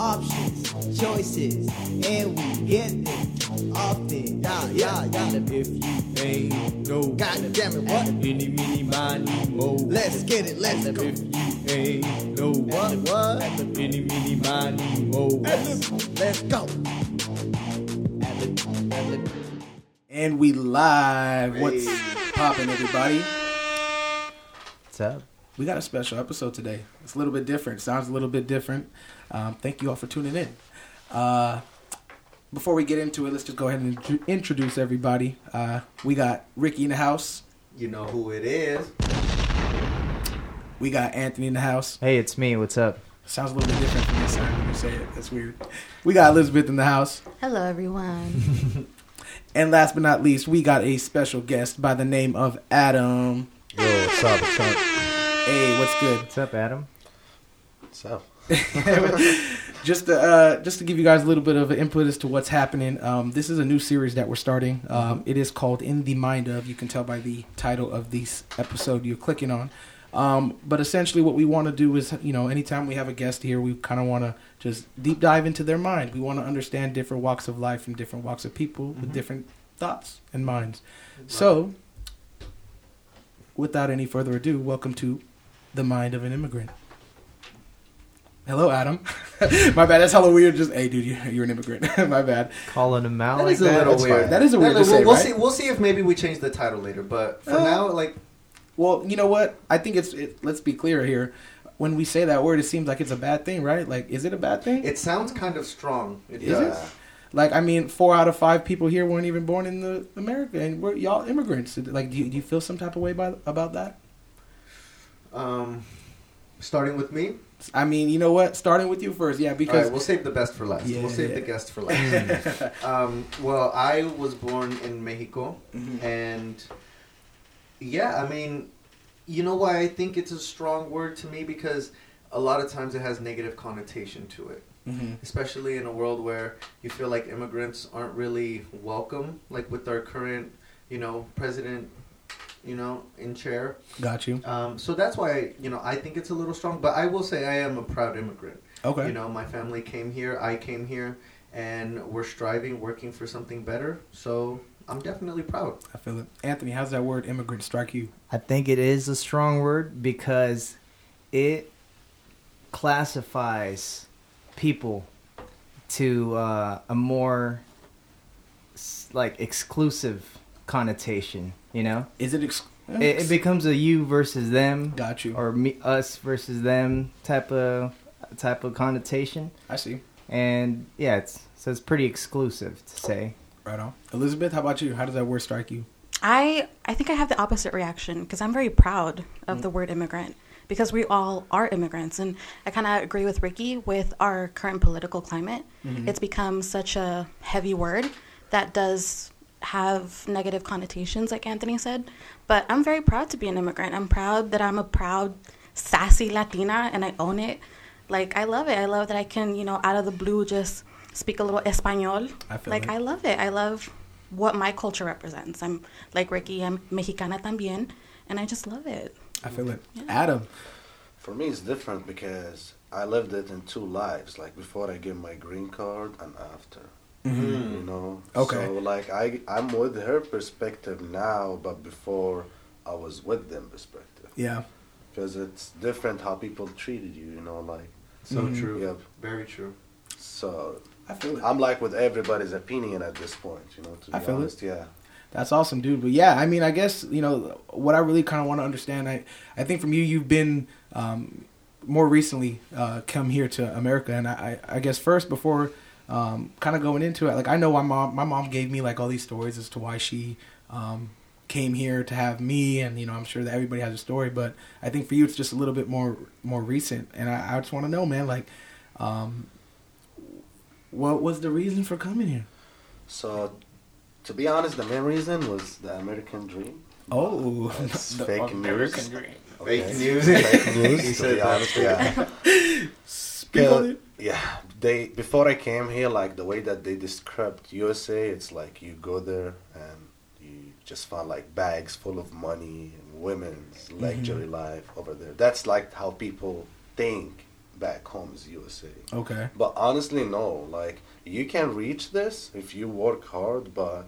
options, choices, and we get them often. Yeah, yeah, yeah. And if you ain't no, God damn it, what? Any, mini, miny, mo. Let's get it, let's go. If you ain't no, what, what? Any, mini, miny, mo. Let's go. And we live. What's popping, everybody? What's up? We got a special episode today. It's a little bit different. Sounds a little bit different. Um, thank you all for tuning in. Uh, before we get into it, let's just go ahead and intro- introduce everybody. Uh, we got Ricky in the house. You know who it is. We got Anthony in the house. Hey, it's me. What's up? Sounds a little bit different from this side when you say it. That's weird. We got Elizabeth in the house. Hello, everyone. And last but not least, we got a special guest by the name of Adam. Yo, what's up? What's up? Hey, what's good? What's up, Adam? What's up? just to uh, just to give you guys a little bit of input as to what's happening. Um, this is a new series that we're starting. Um, it is called "In the Mind of." You can tell by the title of this episode you're clicking on. Um, but essentially, what we want to do is, you know, anytime we have a guest here, we kind of want to just deep dive into their mind. We want to understand different walks of life from different walks of people with different thoughts and minds. So, without any further ado, welcome to the mind of an immigrant. Hello, Adam. My bad. That's hella weird. Just, hey, dude, you're, you're an immigrant. My bad. Calling him out That like is a that? little That's weird. fine. That is a weird we'll, say, we'll right? see. We'll see if maybe we change the title later. But for Uh, now, like Well, you know what? I think it's. It, let's be clear here. When we say that word, it seems like it's a bad thing, right? Like, is it a bad thing? it sounds kind of strong. It Is does. it? Like, I mean, four out of five people here weren't even born in the America, and we're y'all immigrants. Like, do you, do you feel some type of way by, about that? Um, starting with me. I mean, you know what? Starting with you first, yeah, because right, we'll save the best for last. Yeah, we'll save yeah. the guest for last. um, well, I was born in Mexico, Mhm. and yeah, I mean, you know why I think it's a strong word to me because a lot of times it has negative connotation to it. Mhm. especially in a world where you feel like immigrants aren't really welcome, like with our current, you know, president, you know, in chair. got you. Um, so that's why, you know, I think it's a little strong. But I will say I am a proud immigrant. Okay. You know, my family came here, I came here, and we're striving, working for something better. So I'm definitely proud. I feel it. Anthony, how's that word immigrant strike you? I think it is a strong word because it classifies people to uh, a more like exclusive connotation. You know, Is it? Ex- it, it becomes a you versus them, got you. or me, us versus them type of type of connotation. I see. And yeah, it's so it's pretty exclusive to say. Right on. Elizabeth, how about you? How does that word strike you? I I think I have the opposite reaction because I'm very proud of the mm. word immigrant because we all are immigrants, and I kind of agree with Ricky with our current political climate. Mm-hmm. It's become such a heavy word that does have negative connotations, like Anthony said. But I'm very proud to be an immigrant. I'm proud that I'm a proud, sassy Latina, and I own it. Like I love it. I love that I can, you know, out of the blue, just speak a little español. I feel like it. I love it. I love what my culture represents. I'm like Ricky. I'm Mexicana también, and I just love it. I feel it. Yeah. Adam. For me, it's different because I lived it in two lives. Like before I get my green card and after. Mm-hmm. You know. Okay. So like I, I'm with her perspective now, but before I was with them perspective. Yeah. Because it's different how people treated you. You know, like So Mhm. true. Yep. Very true. so. I feel it. I'm like with everybody's opinion at this point. You know, to be I feel it. honest, yeah. That's awesome, dude. But yeah, I mean, I guess you know what I really kind of want to understand. I I think from you, you've been um, more recently uh, come here to America, and I I I guess first before um, kind of going into it, like I know my mom my mom gave me like all these stories as to why she um, came here to have me, and you know I'm sure that everybody has a story, but I think for you it's just a little bit more more recent, and I, I just want to know, man, like. Um, what was the reason for coming here? So, to be honest, the main reason was the American dream. Oh, That's the fake American news. dream. Fake news. Fake news. He to said be honest, yeah. Speak on it. Yeah, they before I came here, like the way that they described USA, it's like you go there and you just find like bags full of money and women's mm-hmm. luxury life over there. That's like how people think back home is USA. Okay. But honestly, no. Like you can reach this if you work hard, but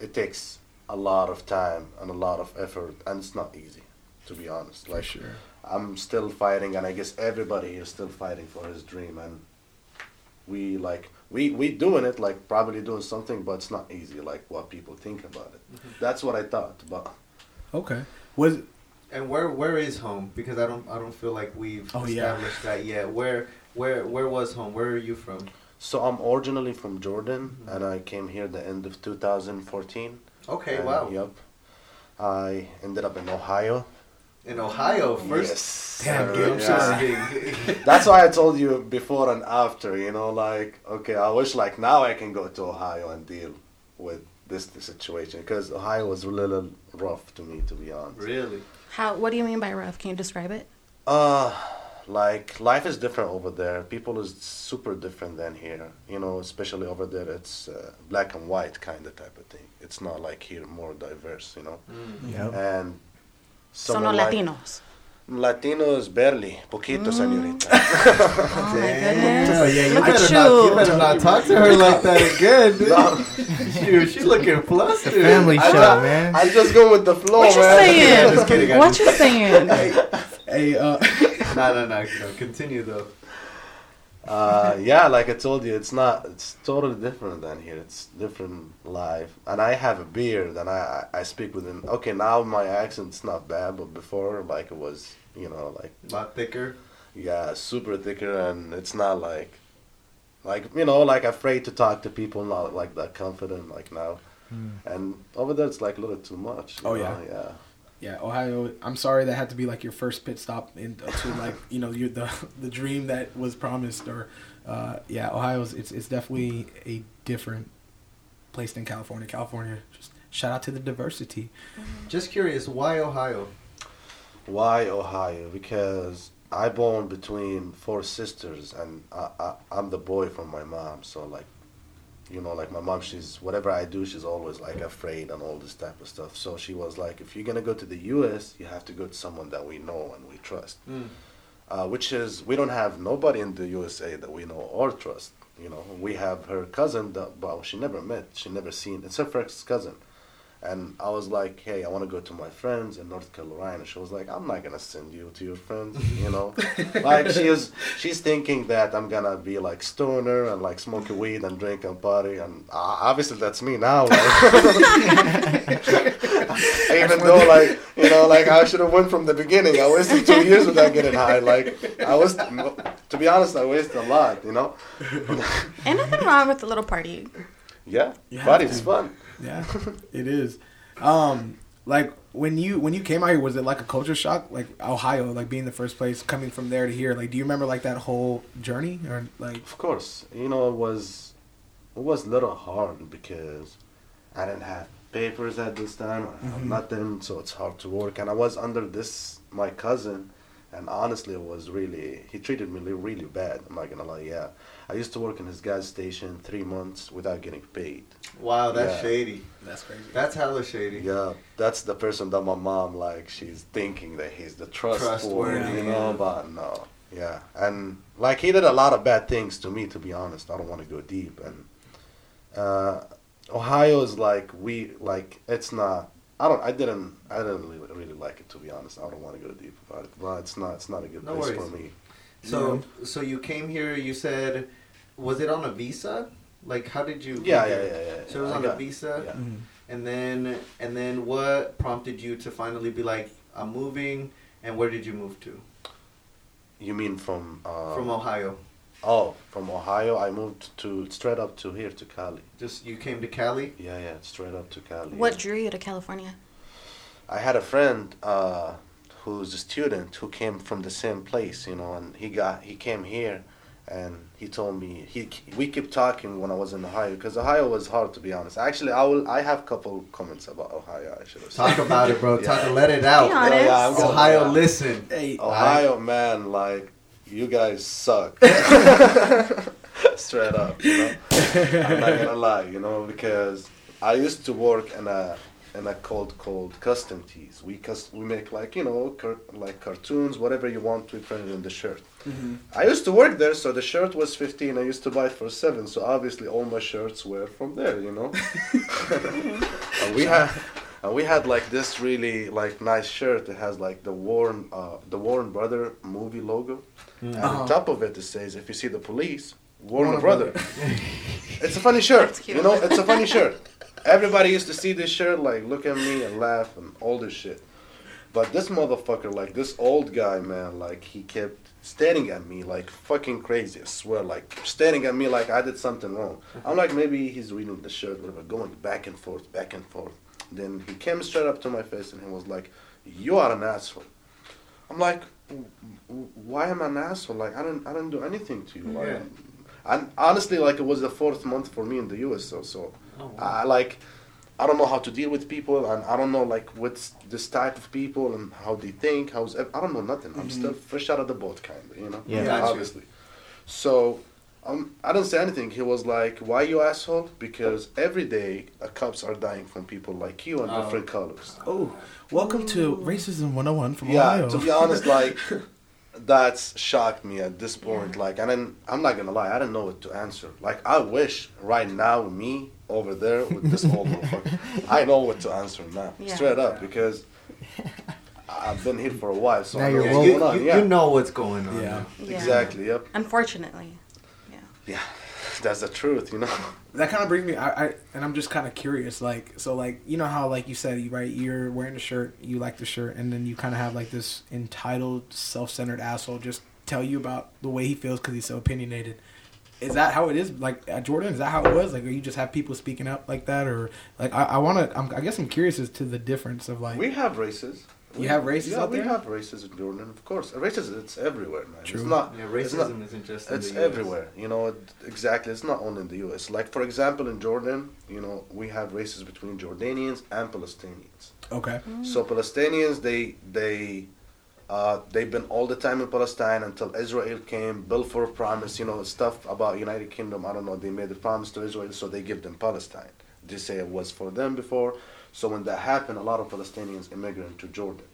it takes a lot of time and a lot of effort, and it's not easy, to be honest. For Like sure. I'm still fighting, and I guess everybody is still fighting for his dream, and we like we we doing it like probably doing something, but it's not easy like what people think about it. Mm-hmm. That's what I thought, but Okay. Was And where where is home? Because I don't I don't feel like we've Oh, yeah. established that yet. Where where where was home? Where are you from? so I'm originally from Jordan, mm-hmm. and I came here at the end of 2014. Okay, and, wow. Yep. I ended up in Ohio. In Ohio, first. Yes. Damn, sir, dude, I'm yeah. That's why I told you before and after, you know, like, okay, I wish like now I can go to Ohio and deal with this, this situation because Ohio was a little rough to me, to be honest. really? How? What do you mean by rough? Can you describe it? Uh, like life is different over there. People is super different than here. You know, especially over there, it's uh, black and white kind of type of thing. It's not like here more diverse, you know. Mm. Yep. And So no someone like- Latinos. Latinos barely, poquito, Mm. señorita. Oh my goodness. Oh, yeah, you Look better, at not, you you. better not talk to her like that again, dude. No. Shoot, she's looking flustered. Family I show, thought- man. I just go with the flow, What you man. saying? Just kidding, What just- you saying? hey, uh, No, no, no, no. Continue though. Uh, yeah, like I told you, it's not. It's totally different than here. It's different life, and I have a beard, and I I I speak with an. Okay, now my accent's not bad, but before, like it was, you know, like A lot thicker. yeah, super thicker, and it's not like, like you know, like afraid to talk to people, not like that confident, like now. And over there, it's like a little too much. Oh, know? yeah. yeah. Yeah, Ohio. I'm sorry that had to be like your first pit stop into like you know you the the dream that was promised or uh, yeah, Ohio's it's it's definitely a different place than California. California, just shout out to the diversity. Just curious, why Ohio? Why Ohio? Because I born between four sisters, and I, I I'm the boy from my mom. So like, you know, like my mom, she's whatever I do, she's always like afraid and all this type of stuff. So she was like, if you're gonna go to the U.S., you have to go to someone that we know and we trust. Mm. Uh, which is we don't have nobody in the USA that we know or trust. You know, we have her cousin, that, but she never met, she never seen. It's her first cousin. And I was like, hey, I want to go to my friends in North Carolina. She was like, I'm not gonna send you to your friends, you know. like she was, she's thinking that I'm gonna be like stoner and like smoking weed and drink and party, and uh, obviously that's me now. Like, even though like you know, like I should have went from the beginning. I wasted two years without getting high. Like I was, to be honest, I wasted a lot. You know. Ain't nothing wrong with a little party. Yeah, You have party's fun. Yeah, it is. Um, like when you when you came out here, was it like a culture shock? Like Ohio, like being the first place, coming from there to here. Like, do you remember like that whole journey, or like? Of course, you know it was it was a little hard because I didn't have papers at this time. I Mhm. nothing, so it's hard to work. And I was under this my cousin, and honestly, it was really he treated me really, really bad. I'm not gonna lie. Yeah, I used to work in his gas station three months without getting paid. Wow, that's Yeah. shady. That's crazy. That's hella shady. Yeah, that's the person that my mom like. She's thinking that he's the trustworthy, Trustworthy, you know, yeah. but no. Yeah, and like he did a lot of bad things to me. To be honest, I don't want to go deep. And uh, Ohio is like we like it's not. I don't. I didn't. I didn't really, really like it to be honest. I don't want to go deep about it. But it's not. It's not a good No place worries. for me. So, so you came here. You said, was it on a visa? Like, how did you? Yeah, get yeah, yeah, yeah. So it was I on got- a visa, Yeah. Mhm. and then and then what prompted you to finally be like, I'm moving, and where did you move to? You mean from? Uh, From Ohio. Oh, from Ohio, I moved to straight up to here to Cali. Just you came to Cali. Yeah, yeah, straight up to Cali. What yeah. drew you to California? I had a friend uh, who's a student who came from the same place, you know, and he got he came here, and he told me he we kept talking when I was in Ohio because Ohio was hard to be honest. Actually, I will I have a couple comments about Ohio. I should have. Talk about it, bro. Talk. Yeah. Let it out. Be honest. yeah, I'm gonna- Ohio, listen. Hey, Ohio, man, like you guys suck. Straight up, you know. I'm not gonna lie, you know, because I used to work in a in a cult called Custom Tees. We cus- we make like you know car- like cartoons, whatever you want, we print it in the shirt. I used to work there, so the shirt was fifteen. I used to buy it for seven. So obviously, all my shirts were from there, you know. and we had, and we had like this really like nice shirt. It has like the Warner, uh, the Warner Brother movie logo. And Uh-huh. on top of it, it says, "If you see the police, warn Warn a a brother." it's a funny shirt. That's cute. You know, it's a funny shirt. Everybody used to see this shirt, like look at me and laugh and all this shit. But this motherfucker, like this old guy, man, like he kept staring at me like fucking crazy. I swear, like staring at me like I did something wrong. I'm like, maybe he's reading the shirt, whatever, going back and forth, back and forth. Then he came straight up to my face and he was like, "You are an asshole." I'm like, "W- w- "Why am I an asshole? Like I didn't, I didn't do anything to you." Like, Yeah. And honestly, like it was the fourth month for me in the U.S. So, so Oh, I like, I don't know how to deal with people, and I don't know like what's this type of people and how they think. How's I don't know nothing. I'm still fresh out of the boat, kind of, you know. Yeah. Gotcha. obviously. So, um, I didn't say anything. He was like, "Why you asshole?" Because every day uh, cops are dying from people like you and Oh. different colors. Oh, welcome to Racism 101 from Yeah, Ohio. to be honest, like that's shocked me at this point. Like, and then I'm not gonna lie, I didn't know what to answer. Like, I wish right now me over there with this old motherfucker, I know what to answer now, Yeah. straight up, because I've been here for a while, so Now I know you're what's you, going on. you, yeah, you know what's going on. Yeah. Yeah. exactly. Yep. Unfortunately. Yeah. Yeah, that's the truth, you know. that kind of brings me I, I and i'm just kind of curious like so like you know how like you said right you're wearing the shirt you like the shirt and then you kind of have like this entitled self-centered asshole just tell you about the way he feels because he's so opinionated is that how it is like at jordan is that how it was like you just have people speaking up like that or like i, I want to i guess i'm curious as to the difference of like We have races. You have races Yeah, out we there? have races in Jordan, of course. Racism, it's everywhere, man. True. It's not. Yeah, it's not- racism isn't just. in It's the US. everywhere, you know. It, exactly, it's not only in the U.S. Like for example, in Jordan, you know, we have races between Jordanians and Palestinians. okay So Palestinians, they they uh, they've been all the time in Palestine until Israel came. Balfour Promise, you know, stuff about United Kingdom. I don't know. They made a promise to Israel, so they give them Palestine. They say it was for them before. So when that happened, a lot of Palestinians immigrated to Jordan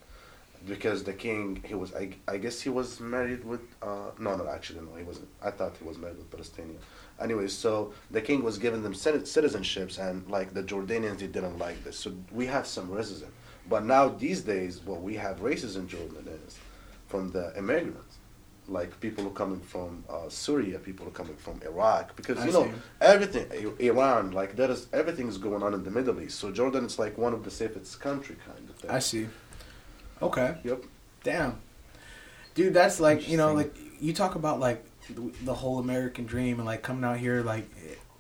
because the king he was I, I guess he was married with uh, no no actually no he wasn't. I thought he was married with Palestinian. Anyways so the king was giving them citi- citizenships and like the Jordanians they didn't like this. So we have some racism. But now these days what we have racism in Jordan is from the immigrants like people who coming from uh, Syria people who coming from Iraq because I you know see. everything Iran like there is everything is going on in the Middle East so Jordan is like one of the safest country kind of thing i see okay yep Damn, dude, that's like you know, like you talk about like the, the whole American dream and like coming out here, like,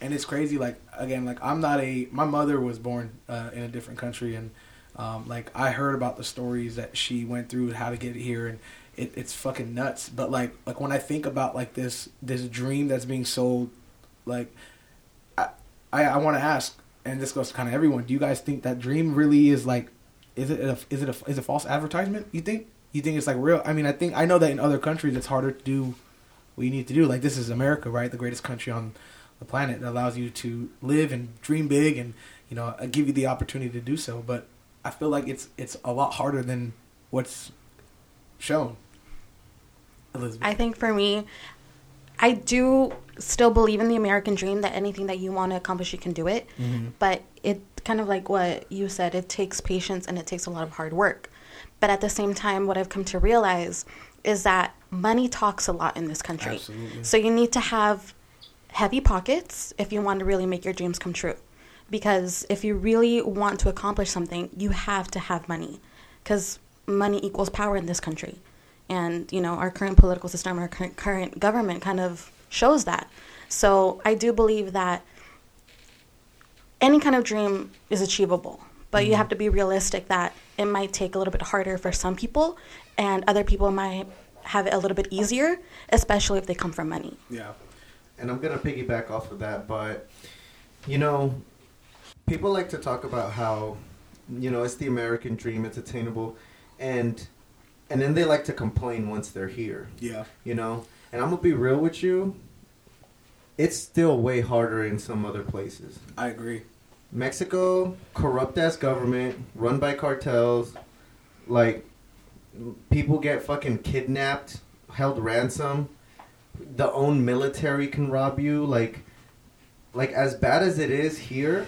and it's crazy. Like again, like I'm not a. My mother was born uh, in a different country, and um, like I heard about the stories that she went through, how to get here, and it, it's fucking nuts. But like, like when I think about like this this dream that's being sold, like, I I, I want to ask, and this goes to kind of everyone. Do you guys think that dream really is like? Is it a, is it a, is it false advertisement? You think? You think it's like real? I mean, I think I know that in other countries it's harder to do what you need to do. Like this is America, right? The greatest country on the planet that allows you to live and dream big, and you know, uh, give you the opportunity to do so. But I feel like it's it's a lot harder than what's shown. Elizabeth, I think for me, I do still believe in the American dream that anything that you want to accomplish, you can do it. Mhm. But it kind of like what you said, it takes patience and it takes a lot of hard work. But at the same time, what I've come to realize is that money talks a lot in this country. Absolutely. So you need to have heavy pockets if you want to really make your dreams come true. Because if you really want to accomplish something, you have to have money. Because money equals power in this country. And, you know, our current political system, our current, current government kind of shows that. So I do believe that any kind of dream is achievable, but you mm-hmm. have to be realistic that it might take a little bit harder for some people, and other people might have it a little bit easier, especially if they come from money. yeah, and I'm gonna piggyback off of that, but you know, people like to talk about how you know it's the American dream, it's attainable, and and then they like to complain once they're here, yeah, you know. And I'm gonna be real with you, it's still way harder in some other places. I agree. Mexico, corrupt ass government, run by cartels, like people get fucking kidnapped, held ransom. The own military can rob you. Like, like as bad as it is here,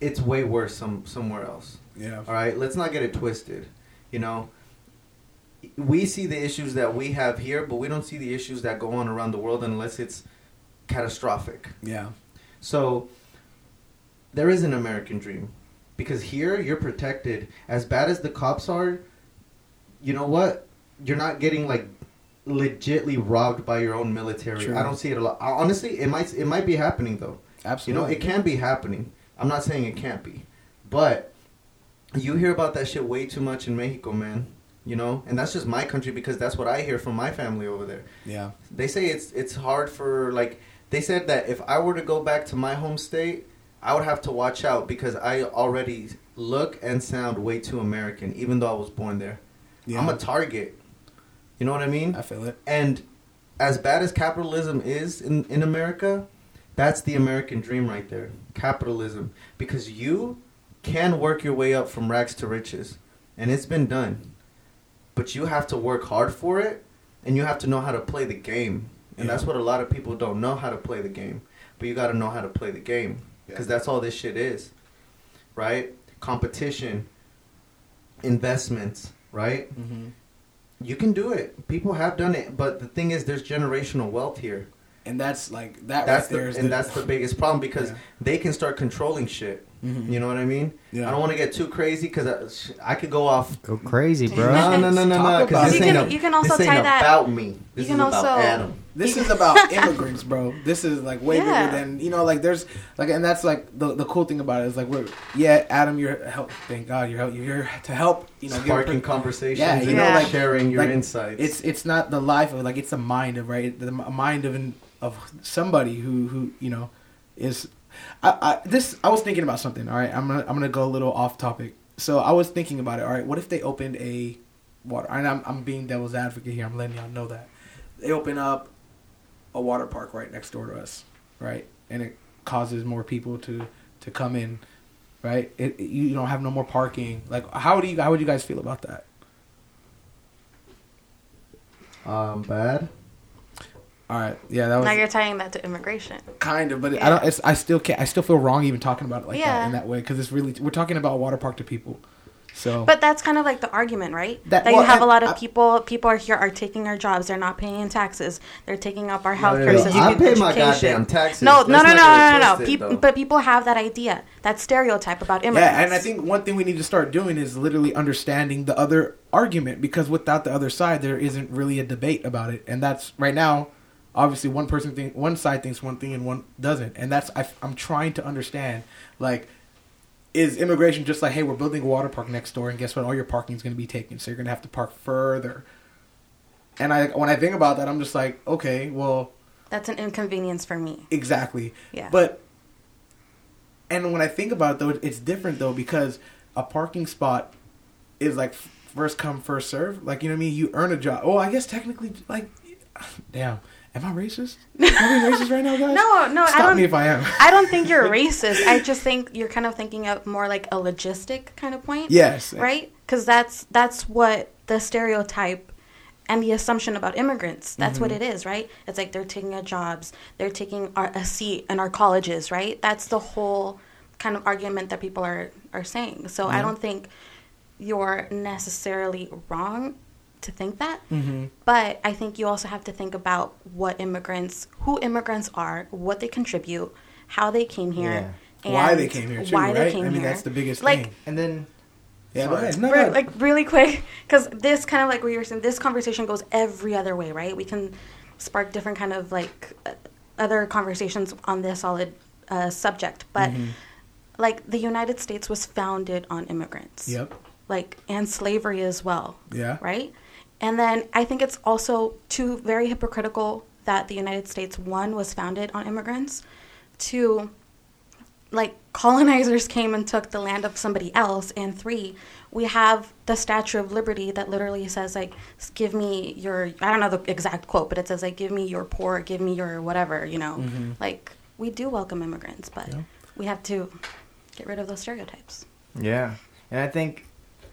it's way worse some somewhere else. Yeah. All right, let's not get it twisted. You know, we see the issues that we have here, but we don't see the issues that go on around the world unless it's catastrophic. Yeah. So there is an American dream because here you're protected. As bad as the cops are, you know what? You're not getting like legitly robbed by your own military. True. I don't see it a lot. Honestly, it might it might be happening though. Absolutely. You know, it can be happening. I'm not saying it can't be, but you hear about that shit way too much in Mexico, man. You know, and that's just my country because that's what I hear from my family over there. Yeah. They say it's it's hard for like they said that if I were to go back to my home state, I would have to watch out because I already look and sound way too American, even though I was born there. Yeah. I'm a target. You know what I mean? I feel it. And as bad as capitalism is in, in America, that's the American dream right there. Capitalism. Because you can work your way up from rags to riches. And it's been done. But you have to work hard for it and you have to know how to play the game. And Yeah. that's what a lot of people don't know how to play the game. But you got to know how to play the game. Because Yeah. that's all this shit is. Right? Competition, investments, right? Mm-hmm. You can do it. People have done it, but the thing is, there's generational wealth here. And that's like that That's right the, is and that's the biggest problem because Yeah. they can start controlling shit. Mhm. You know what I mean? Yeah. I don't want to get too crazy because I, I could go off. Go crazy, bro. No, no, no, no, no. Because this You ain't a- you can also this ain't tie that- about me. This you is can about Adam. This is about immigrants, bro. This is like way Yeah. bigger than you know. Like there's like, and that's like the the cool thing about it is like we're yeah, Adam, you're help. Thank God you're help. You're here to help. You know, Sparking per- conversations Yeah, and you know, like- sharing your like, insights. It's it's not the life of like it's the mind of right the mind of an, of somebody who who you know is. I, I this I was thinking about something. All right, I'm gonna I'm gonna go a little off topic. So I was thinking about it. All right, what if they opened a water? And I'm I'm being devil's advocate here. I'm letting y'all know that they open up a water park right next door to us, right? And it causes more people to to come in, right? It, it- you don't have no more parking. Like, how do you how would you guys feel about that? um bad. All right, yeah, that was now you're tying that to immigration. kind of, but Yeah. I don't. It's, I still can't. I still feel wrong even talking about it like that in that way because it's really we're talking about a water park to people. So, But that's kind of like the argument, right? That- That, well, you have a lot of I- people. People are here, are taking our jobs. They're not paying taxes. They're taking up our No, healthcare no, no. system. I pay my education. goddamn taxes. No, Let's no, no, no, no, no, no. twisted, Peop- though. but people have that idea, that stereotype about immigrants. yeah, and I think one thing we need to start doing is literally understanding the other argument because without the other side, there isn't really a debate about it, and that's right now. Obviously, one person think one side thinks one thing and one doesn't, and that's I, I'm trying to understand. Like, is immigration just like, hey, we're building a water park next door, and guess what? All your parking is going to be taken, so you're going to have to park further. And I, when I think about that, I'm just like, okay, well, that's an inconvenience for me. Exactly. Yeah. But and when I think about it though, it's different though because a parking spot is like first come first serve. Like you know what I mean? You earn a job. Oh, I guess technically, like, damn, am I racist? Am I racist right now, guys? No, no, Stop I don't. me if I am. I don't think you're racist. I just think you're kind of thinking of more like a logistic kind of point. Yes. Right? Because that's that's what the stereotype and the assumption about immigrants. That's what Mm-hmm. it is, right? It's like they're taking our jobs, they're taking our, a seat in our colleges, right? That's the whole kind of argument that people are are saying. So I don't think you're necessarily wrong to think that. Mm-hmm. But I think you also have to think about what immigrants, who immigrants are, what they contribute, how they came here, and Why they came here too, why right? they came I mean, here. that's the biggest like, thing. And then Yeah, go ahead. No, re- no. like really quick, because this kind of like what you were saying, this conversation goes every other way, right? We can spark different kind of like uh, other conversations on this solid uh, subject, but Mhm. like the United States was founded on immigrants, Yep. like and slavery as well. Yeah. right? And then I think it's also too very hypocritical that the United States one was founded on immigrants, two like colonizers came and took the land of somebody else, and three we have the Statue of Liberty that literally says like give me your I don't know the exact quote, but it says like give me your poor, give me your whatever, you know. Mhm. Like we do welcome immigrants, but Yeah. we have to get rid of those stereotypes. Yeah, and I think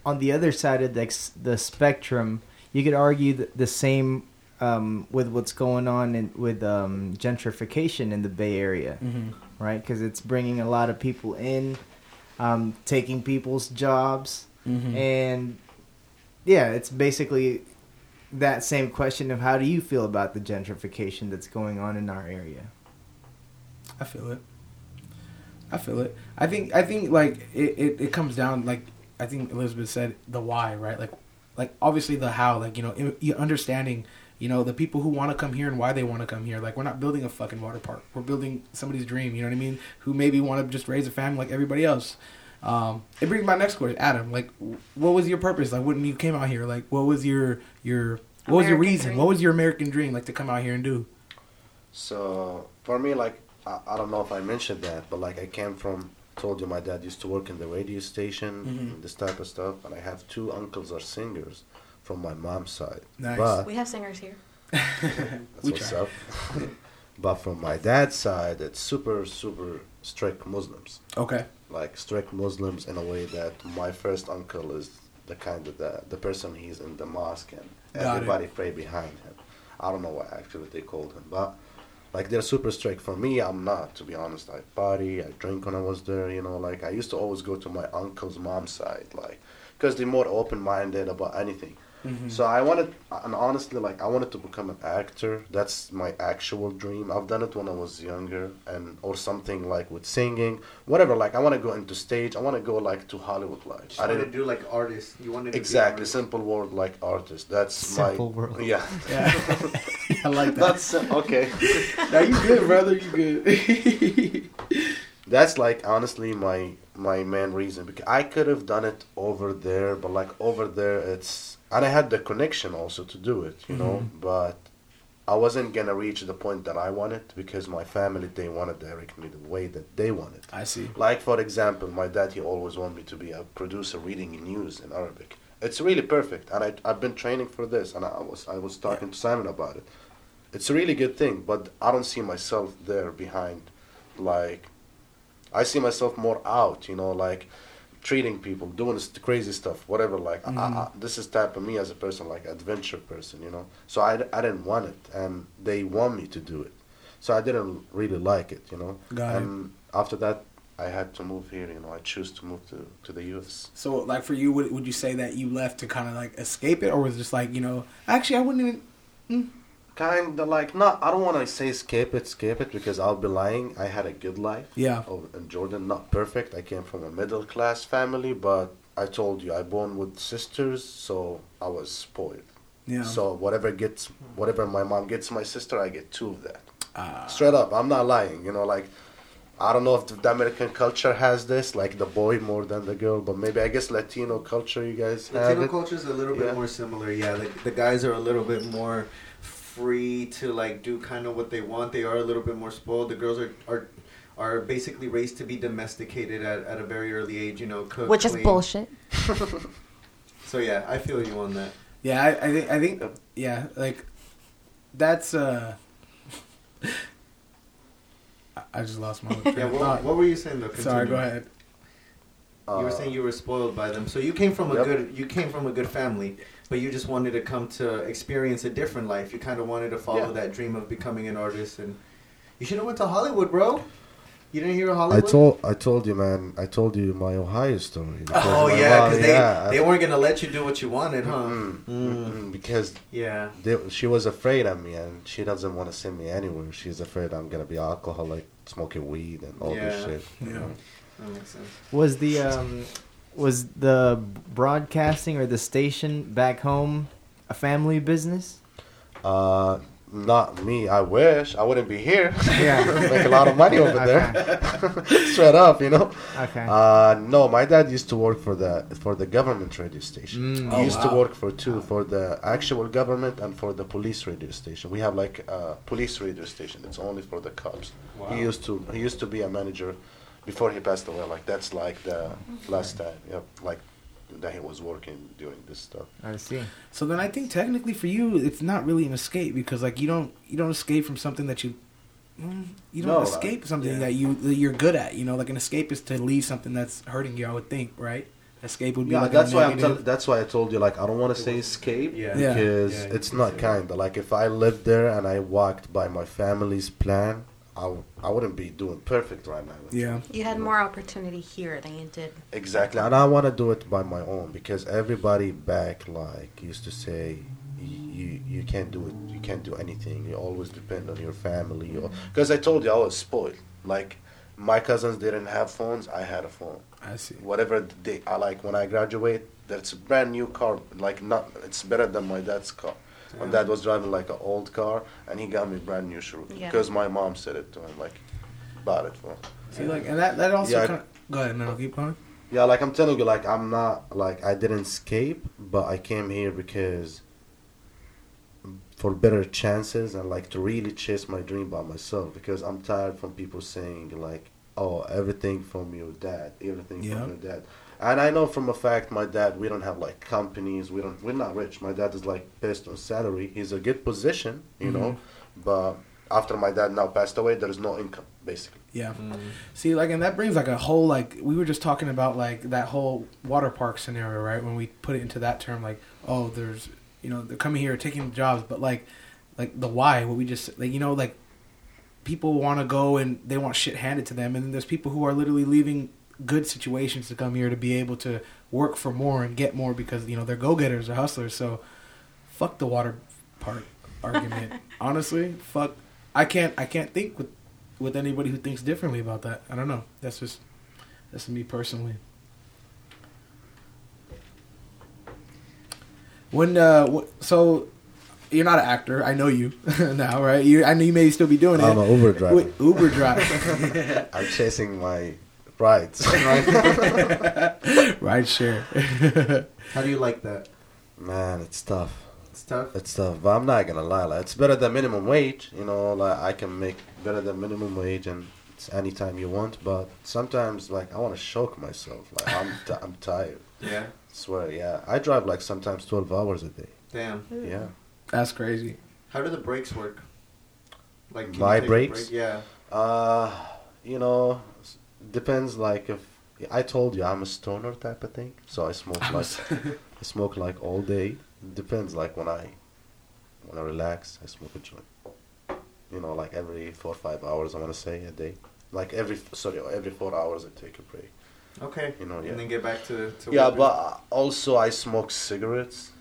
on the other side of the, the spectrum, you could argue the same um, with what's going on in, with um, gentrification in the Bay Area, Mm-hmm. right? Because it's bringing a lot of people in, um, taking people's jobs, Mm-hmm. and yeah, it's basically that same question of how do you feel about the gentrification that's going on in our area? I feel it. I feel it. I think I think like it, it, it comes down like I think Elizabeth said the why right like like obviously the how like you know you understanding you know the people who want to come here and why they want to come here like we're not building a fucking water park we're building somebody's dream you know what I mean who maybe want to just raise a family like everybody else. Um, it brings my next question, Adam. Like, what was your purpose? Like, when you came out here, like, what was your your what was your reason? dream. What was your American dream like to come out here and do? So for me, like I, I don't know if I mentioned that, but like I came from. Told you my dad used to work in the radio station, Mhm. this type of stuff, and I have two uncles are singers from my mom's side. Nice. But We have singers here. That's We what's try. up. but from my dad's side, it's super, super strict Muslims. Okay. Like strict Muslims in a way that my first uncle is the kind of the, the person he's in the mosque and Got it. everybody pray behind him. I don't know what actually they called him, but like they're super strict. For me, I'm not. To be honest, I party, I drink when I was there. You know, like I used to always go to my uncle's mom's side, like because they're more open-minded about anything. Mm-hmm. So I wanted, and honestly, like I wanted to become an actor. That's my actual dream. I've done it when I was younger, and or something like with singing, whatever. Like I want to go into stage. I want to go like to Hollywood life. Just I didn't do like artists. You wanted to exactly Be simple word like artist. That's Simple my world. yeah. Yeah. I like that. That's uh, okay. now you good, brother. You good. That's like honestly my my main reason because I could have done it over there, but like over there it's and I had the connection also to do it, you know, mm-hmm. but I wasn't gonna reach the point that I wanted because my family they wanted to direct me the way that they wanted. I see. Like for example, my dad he always wanted me to be a producer reading news in Arabic. It's really perfect, and I I've been training for this, and I was I was talking to Simon about it. It's a really good thing, but I don't see myself there behind, like, I see myself more out, you know, like treating people, doing this crazy stuff, whatever. Like, I, I, mm-hmm. this is type of me as a person, like adventure person, you know. So I, I didn't want it, and they want me to do it, so I didn't really like it, you know. Got it. and after that, I had to move here. You know, I choose to move to to the U.S. So, like for you, would, would you say that you left to kind of like escape it, or was it just like you know, actually, I wouldn't even. Mm, Kind of like not. I don't want to say escape it, escape it, because I'll be lying. I had a good life. Yeah. Oh, in Jordan, not perfect. I came from a middle class family, but I told you I born with sisters, so I was spoiled. Yeah. So whatever gets, whatever my mom gets my sister, I get two of that. Ah. Straight up, I'm not lying. You know, like I don't know if the American culture has this, like the boy more than the girl, but maybe I guess Latino culture, you guys have Latino it. culture is a little bit more similar. Yeah, the, the guys are a little bit more free to like do kind of what they want. They are a little bit more spoiled. The girls are are are basically raised to be domesticated at, at a very early age. You know, cook, Which is bullshit. So yeah, I feel you on that. Yeah, I, I think I think yeah, like that's uh. I- I just lost my train Yeah, of what, thought. what were you saying though? Sorry, go Continue. ahead. You were saying you were spoiled by them. So you came from a Yep. good you came from a good family, but you just wanted to come to experience a different life. You kind of wanted to follow Yeah. that dream of becoming an artist, and you should have went to Hollywood, bro. You didn't hear of I Hollywood? told I told you, man. I told you my Ohio story. Oh yeah, because they yeah, they weren't gonna let you do what you wanted, huh? Mm, Mm. mm, because Yeah. they, she was afraid of me, and she doesn't want to send me anywhere. She's afraid I'm gonna be alcoholic, smoking weed, and all this Yeah. shit. you Yeah. know? That makes sense. Was the um, was the broadcasting or the station back home a family business? Uh, not me. I wish I wouldn't be here. Yeah. make a lot of money over there. Straight up, you know. Okay. Uh, no, my dad used to work for the for the government radio station. Mm. He Oh, used to work for two, for the actual government and for the police radio station. We have like a police radio station. It's only for the cops. Wow. He used to he used to be a manager before he passed away. Like that's like the last time, yep, like that he was working doing this stuff. I see. So then I think technically for you, it's not really an escape because like you don't you don't escape from something that you mm, you don't No, like, escape something yeah. that you that you're good at. You know, like an escape is to leave something that's hurting you. I would think, right? Escape would be Yeah, like that's a why I'm. Tell, that's why I told you like I don't want to say escape Yeah. Yeah. because Yeah, it's not kind of like if I lived there and I walked by my family's plan, I, w- I wouldn't be doing perfect right now. yeah, You had more opportunity here than you did. Exactly, and I want to do it by my own because everybody back like used to say, you you can't do it, you can't do anything. You always depend on your family. or Because I told you I was spoiled. Like my cousins didn't have phones, I had a phone. I see. Whatever they I like when I graduate, that's a brand new car. Like not, it's better than my dad's car. My dad was driving like an old car, and he got me a brand new shoe Yeah. because my mom said it to him. Like, bought it for him. See, like, and that that also Yeah, kind of. Go ahead, no, no, keep going. Yeah, like I'm telling you, like I'm not like I didn't escape, but I came here because for better chances and like to really chase my dream by myself because I'm tired from people saying like, oh, everything from your dad, everything Yeah. from your dad. And I know from a fact, my dad, we don't have like companies. We don't. We're not rich. My dad is like based on salary. He's a good position, you know, mm-hmm. but after my dad now passed away, there is no income basically. Yeah. Mm. See, like, and that brings like a whole like we were just talking about like that whole water park scenario, right? When we put it into that term, like, oh, there's you know they're coming here taking jobs, but like, like the why, what we just like you know like people want to go and they want shit handed to them, and then there's people who are literally leaving good situations to come here to be able to work for more and get more because you know they're go getters, they're hustlers. So, fuck the water park argument. Honestly, fuck. I can't. I can't think with with anybody who thinks differently about that. I don't know. That's just that's me personally. When uh, wh- so you're not an actor. I know you now, right? You, I know you may still be doing it. I'm an Uber driver. Uber drive, I'm chasing my rides. Right. Ride share. How do you like that? Man, it's tough. It's tough. It's tough, but I'm not gonna lie. Like, it's better than minimum wage. You know, like I can make better than minimum wage, and it's anytime you want. But sometimes, like, I want to choke myself. Like, I'm t- I'm tired. Yeah. swear, yeah. I drive like sometimes 12 hours a day. Damn. Yeah. That's crazy. How do the brakes work? Like can you My take a brakes? break? Yeah. Uh, you know, s- depends. Like if I told you I'm a stoner type of thing, so I smoke like I smoke like all day. Depends. Like when I when I relax, I smoke a joint. You know, like every four or five hours, I want to say a day. Like every sorry, every four hours, I take a break. Okay. You know, yeah. And then get back to, to Yeah, working. but uh, also I smoke cigarettes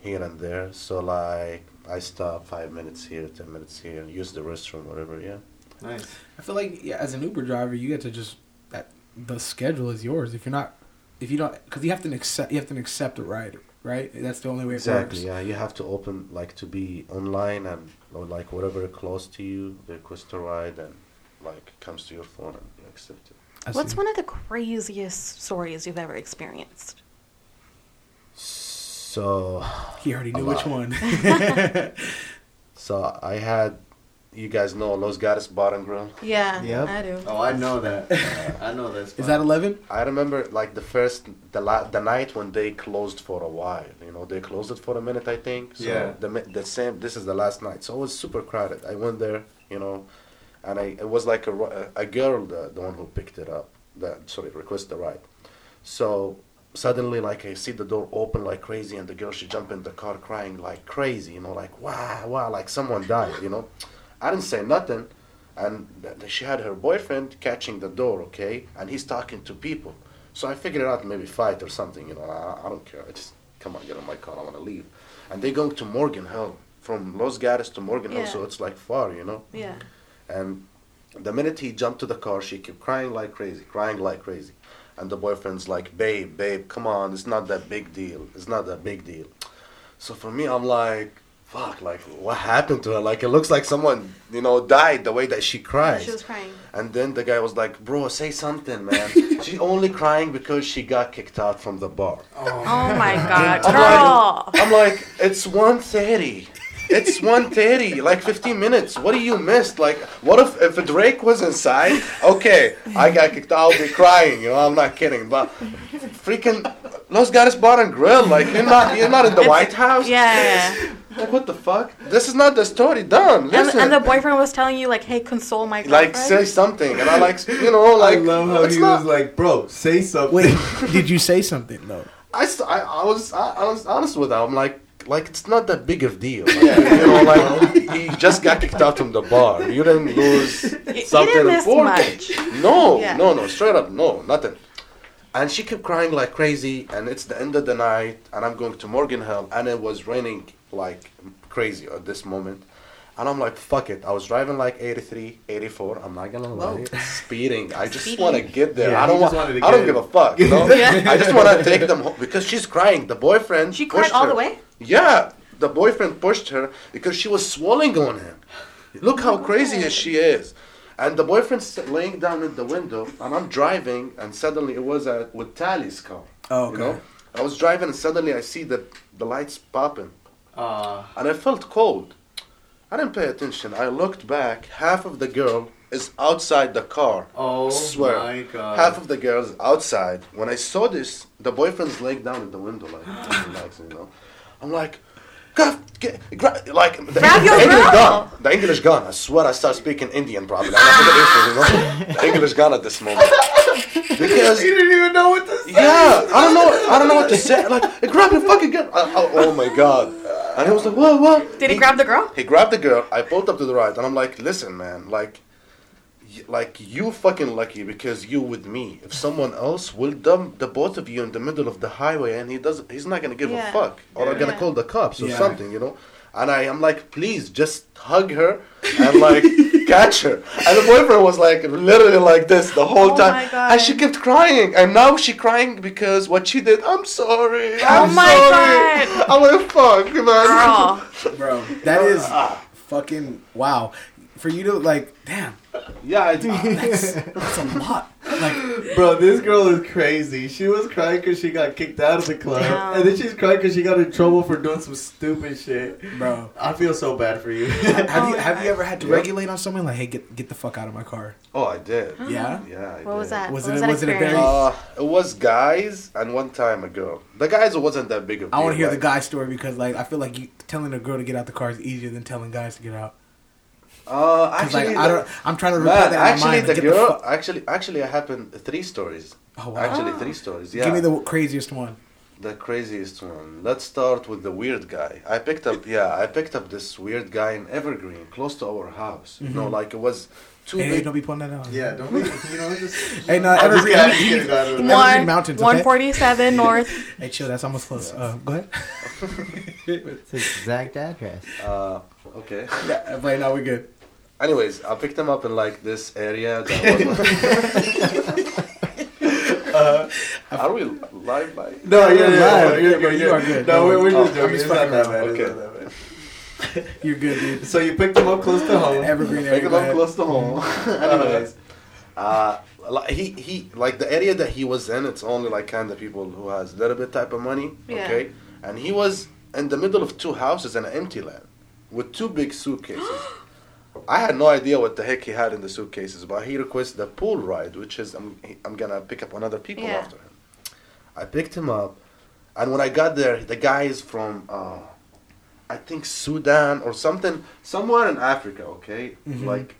here and there. So like I stop five minutes here, ten minutes here, use the restroom, whatever. Yeah. nice. I feel like yeah, as an Uber driver, you get to just that the schedule is yours. If you're not, if you don't, because you have to accept, you have to accept a ride, right? That's the only way it Exactly. works. Yeah, you have to open like to be online and or like whatever close to you, they request a ride and like comes to your phone and you accept it. I What's see. one of the craziest stories you've ever experienced? So, He already knew which one. so I had, you guys know Los Gatos Bar and Grill. Yeah, Yep. I do. Oh, I know that. I know this. Is that eleven? I remember like the first the la- the night when they closed for a while. You know, they closed it for a minute, I think. So Yeah. The the same. This is the last night, so it was super crowded. I went there, you know, and I it was like a a girl the the one who picked it up. That sorry request the ride. So suddenly like I see the door open like crazy, and the girl she jump in the car crying like crazy. You know, like wow wow like someone died. You know, I didn't say nothing. And she had her boyfriend catching the door, okay, and he's talking to people. So I figured out maybe fight or something, you know. I, I don't care. I just come on, get in my car. I want to leave. And they going to Morgan Hill from Los Gatos to Morgan Hill, Yeah. so it's like far, you know. Yeah. And the minute he jumped to the car, she kept crying like crazy, crying like crazy. And the boyfriend's like, babe, babe, come on, it's not that big deal. It's not that big deal. So for me, I'm like, fuck, like, what happened to her? Like, it looks like someone, you know, died the way that she cries. She was crying. And then the guy was like, bro, say something, man. She's only crying because she got kicked out from the bar. Oh, oh my god, I'm girl. like, I'm like, it's 1.30. It's 1.30, like 15 minutes. What do you missed? Like, what if if Drake was inside? Okay, I got kicked out. I'll be crying. You know, I'm not kidding. But freaking Los Gatos Bar and Grill. Like, you're not you're not in the It's- White House. Yeah, yeah, Like what the fuck? This is not the story. Done. And, Listen. and the boyfriend was telling you like, "Hey, console my girlfriend. like say something, and I like you know like I love how it's he not- was like, "Bro, say something." Wait, did you say something though? I, st- I, I was I, I was honest with him. I'm like like it's not that big of deal. Like, you know, like he just got kicked out from the bar. You didn't lose You- you something didn't miss important. much. No, Yeah. no, no, straight up, no, nothing. And she kept crying like crazy, and it's the end of the night, and I'm going to Morgan Hill, and it was raining like crazy at this moment. And I'm like, fuck it. I was driving like 83, 84. I'm not gonna lie. Speeding. I just want to get there. Yeah, I don't want. to I don't get give a fuck. You know? Yeah. I just want to take them home because she's crying. The boyfriend. She cried pushed all her. the way. Yeah, the boyfriend pushed her because she was swelling on him. Look how crazy she is. And the boyfriend's laying down in the window, and I'm driving, and suddenly it was a, with Tally's car. Oh, You okay. know, I was driving, and suddenly I see the the lights popping, Uh, and I felt cold. I didn't pay attention. I looked back. Half of the girl is outside the car. oh Swear. my god. Half of the girls outside. When I saw this, the boyfriend's laying down in the window, like, relaxing, you know. I'm like, God, get, gra- like the, Grab your the English girl. gone. The English gun. I swear I start speaking Indian probably. I'm not from the Eastern, you know. The English gun at this moment because you didn't even know what to say. yeah, I don't know. I don't know what to say. Like, grab your fucking gun. I, I- oh my god! And he was like, what, what? Did he grab the girl? He grabbed the girl. I pulled up to the right, and I'm like, listen, man, like, y- like you fucking lucky because you with me. If someone else will dump the both of you in the middle of the highway, and he doesn't, he's not gonna give Yeah. a fuck, or I'm gonna Yeah. call the cops or Yeah. something, you know. And I I am like, please, just hug her and like catch her. And the boyfriend was like, literally like this the whole Oh time, my God. and she kept crying. And now she crying because what she did. I'm sorry. Oh I'm my sorry. God. I'm like, fuck, man. Girl. Bro, that is fucking wow. For you to like, damn, Yeah, I, that's that's a lot. Like, Bro, this girl is crazy. She was crying because she got kicked out of the club, Damn. and then she's crying because she got in trouble for doing some stupid shit. bro, I feel so bad for you. have you have you ever had to Yeah. regulate on someone like, hey, get get the fuck out of my car? Oh, I did. Yeah. Yeah. I What was that? Was what it- was that was it a very- Uh, it was guys and one time a girl. The guys wasn't that big of. a I want to deal, hear the like- guy story because like I feel like you telling a girl to get out of the car is easier than telling guys to get out. Uh, 'Cause, actually, like I don't, I'm trying to remember repeat that in my actually, mind. the like, get girl. fuck- actually, actually, it happened three stories. oh wow. Actually, three stories. Yeah. Give me the craziest one. The craziest one. Let's start with the weird guy. I picked up, yeah, I picked up this weird guy in Evergreen, close to our house. You know, like it was too Hey, hey, big. don't be putting that out. yeah, don't be, you know, just. Hey, no, I'm Evergreen- kidding, I'm just kidding, I don't know. Evergreen One, Mountains, okay? 147 North. Hey, chill. That's almost close. Uh, go ahead. It's the exact address. Uh, okay. Yeah, but no, we're good. Anyways, I picked him up in like this area. That was, uh, are we live? Live? No, you're You're live. live. You're, You're- good. you. No, we're, we're Oh, just I'm joking. just It's not fucking that around. bad. It's Okay. not that bad. You're good, dude. So you picked him up close to home. Evergreen Pick area. him go up close to home. Anyways, uh, like he he like the area that he was in. It's only like kind of people who has a little bit type of money. Yeah. Okay, and he was in the middle of two houses in an empty land with two big suitcases. I had no idea what the heck he had in the suitcases, but he requested a pool ride, which is I'm I'm gonna pick up another people Yeah. after him. I picked him up, and when I got there, the guy is from uh, I think Sudan or something, somewhere in Africa. Okay, Mhm. like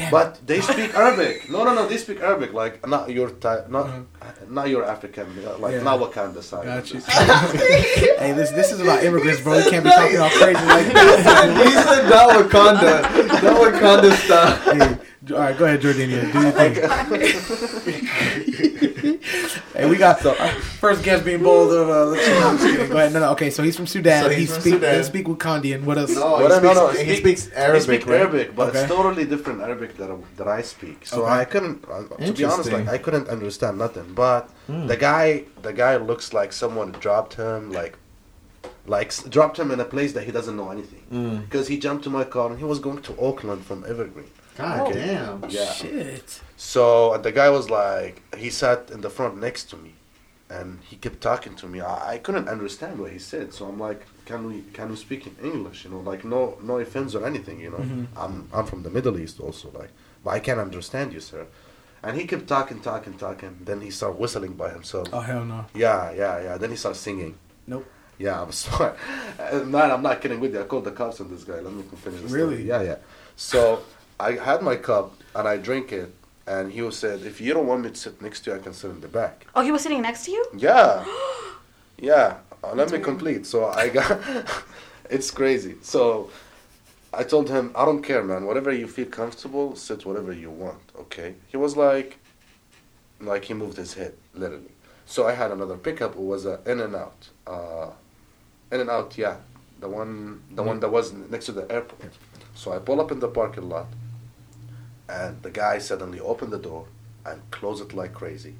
Damn. but they speak Arabic. No, no, no. They speak Arabic, like not your type, not Mhm. not your African, like Yeah. not Wakanda side. Got you. hey, this this is about immigrants, bro. You can't be talking all crazy like he this. said not Wakanda. Not Wakanda style. Hey, all right, go ahead, Jordania. Do your thing. hey, we got our first guest being bold. Of, uh, let's, no, I'm just kidding. Go ahead. No, no. Okay, so he's from Sudan. So he he's from speak Sudan. he speak Wakandian. What else? No, What he I- no, no, he speak- speaks They Arabic. speak right? Arabic, but Okay. it's totally different Arabic that I, that I speak. So Okay. I couldn't, uh, to be honest, like I couldn't understand nothing. But Hmm. the guy, the guy looks like someone dropped him, like, like dropped him in a place that he doesn't know anything. Mm. Because he jumped to my car and he was going to Oakland from Evergreen. God Okay. damn. Yeah. Shit. So and the guy was like, he sat in the front next to me, and he kept talking to me. I, I couldn't understand what he said, so I'm like, can we can we speak in English? You know, like no no offense or anything. You know, Mhm. I'm I'm from the Middle East also, like, but I can't understand you, sir. And he kept talking, talking, talking. Then he started whistling by himself. Oh hell no. Yeah, yeah, yeah. Then he started singing. Nope. Yeah, I'm sorry. Man, I'm not kidding with you. I called the cops on this guy. Let me finish this. Really? Yeah, yeah. So I had my cup and I drink it, and he was said, "If you don't want me to sit next to you, I can sit in the back." Oh, he was sitting next to you? Yeah, yeah. Uh, let me complete. So I got. it's crazy. So I told him, I don't care, man. Whatever you feel comfortable, sit whatever you want. Okay. He was like, like he moved his head literally. So I had another pickup. It was a in and out. Uh, in and out. Yeah, the one, the one that was next to the airport. So I pull up in the parking lot, and the guy suddenly opened the door and closed it like crazy.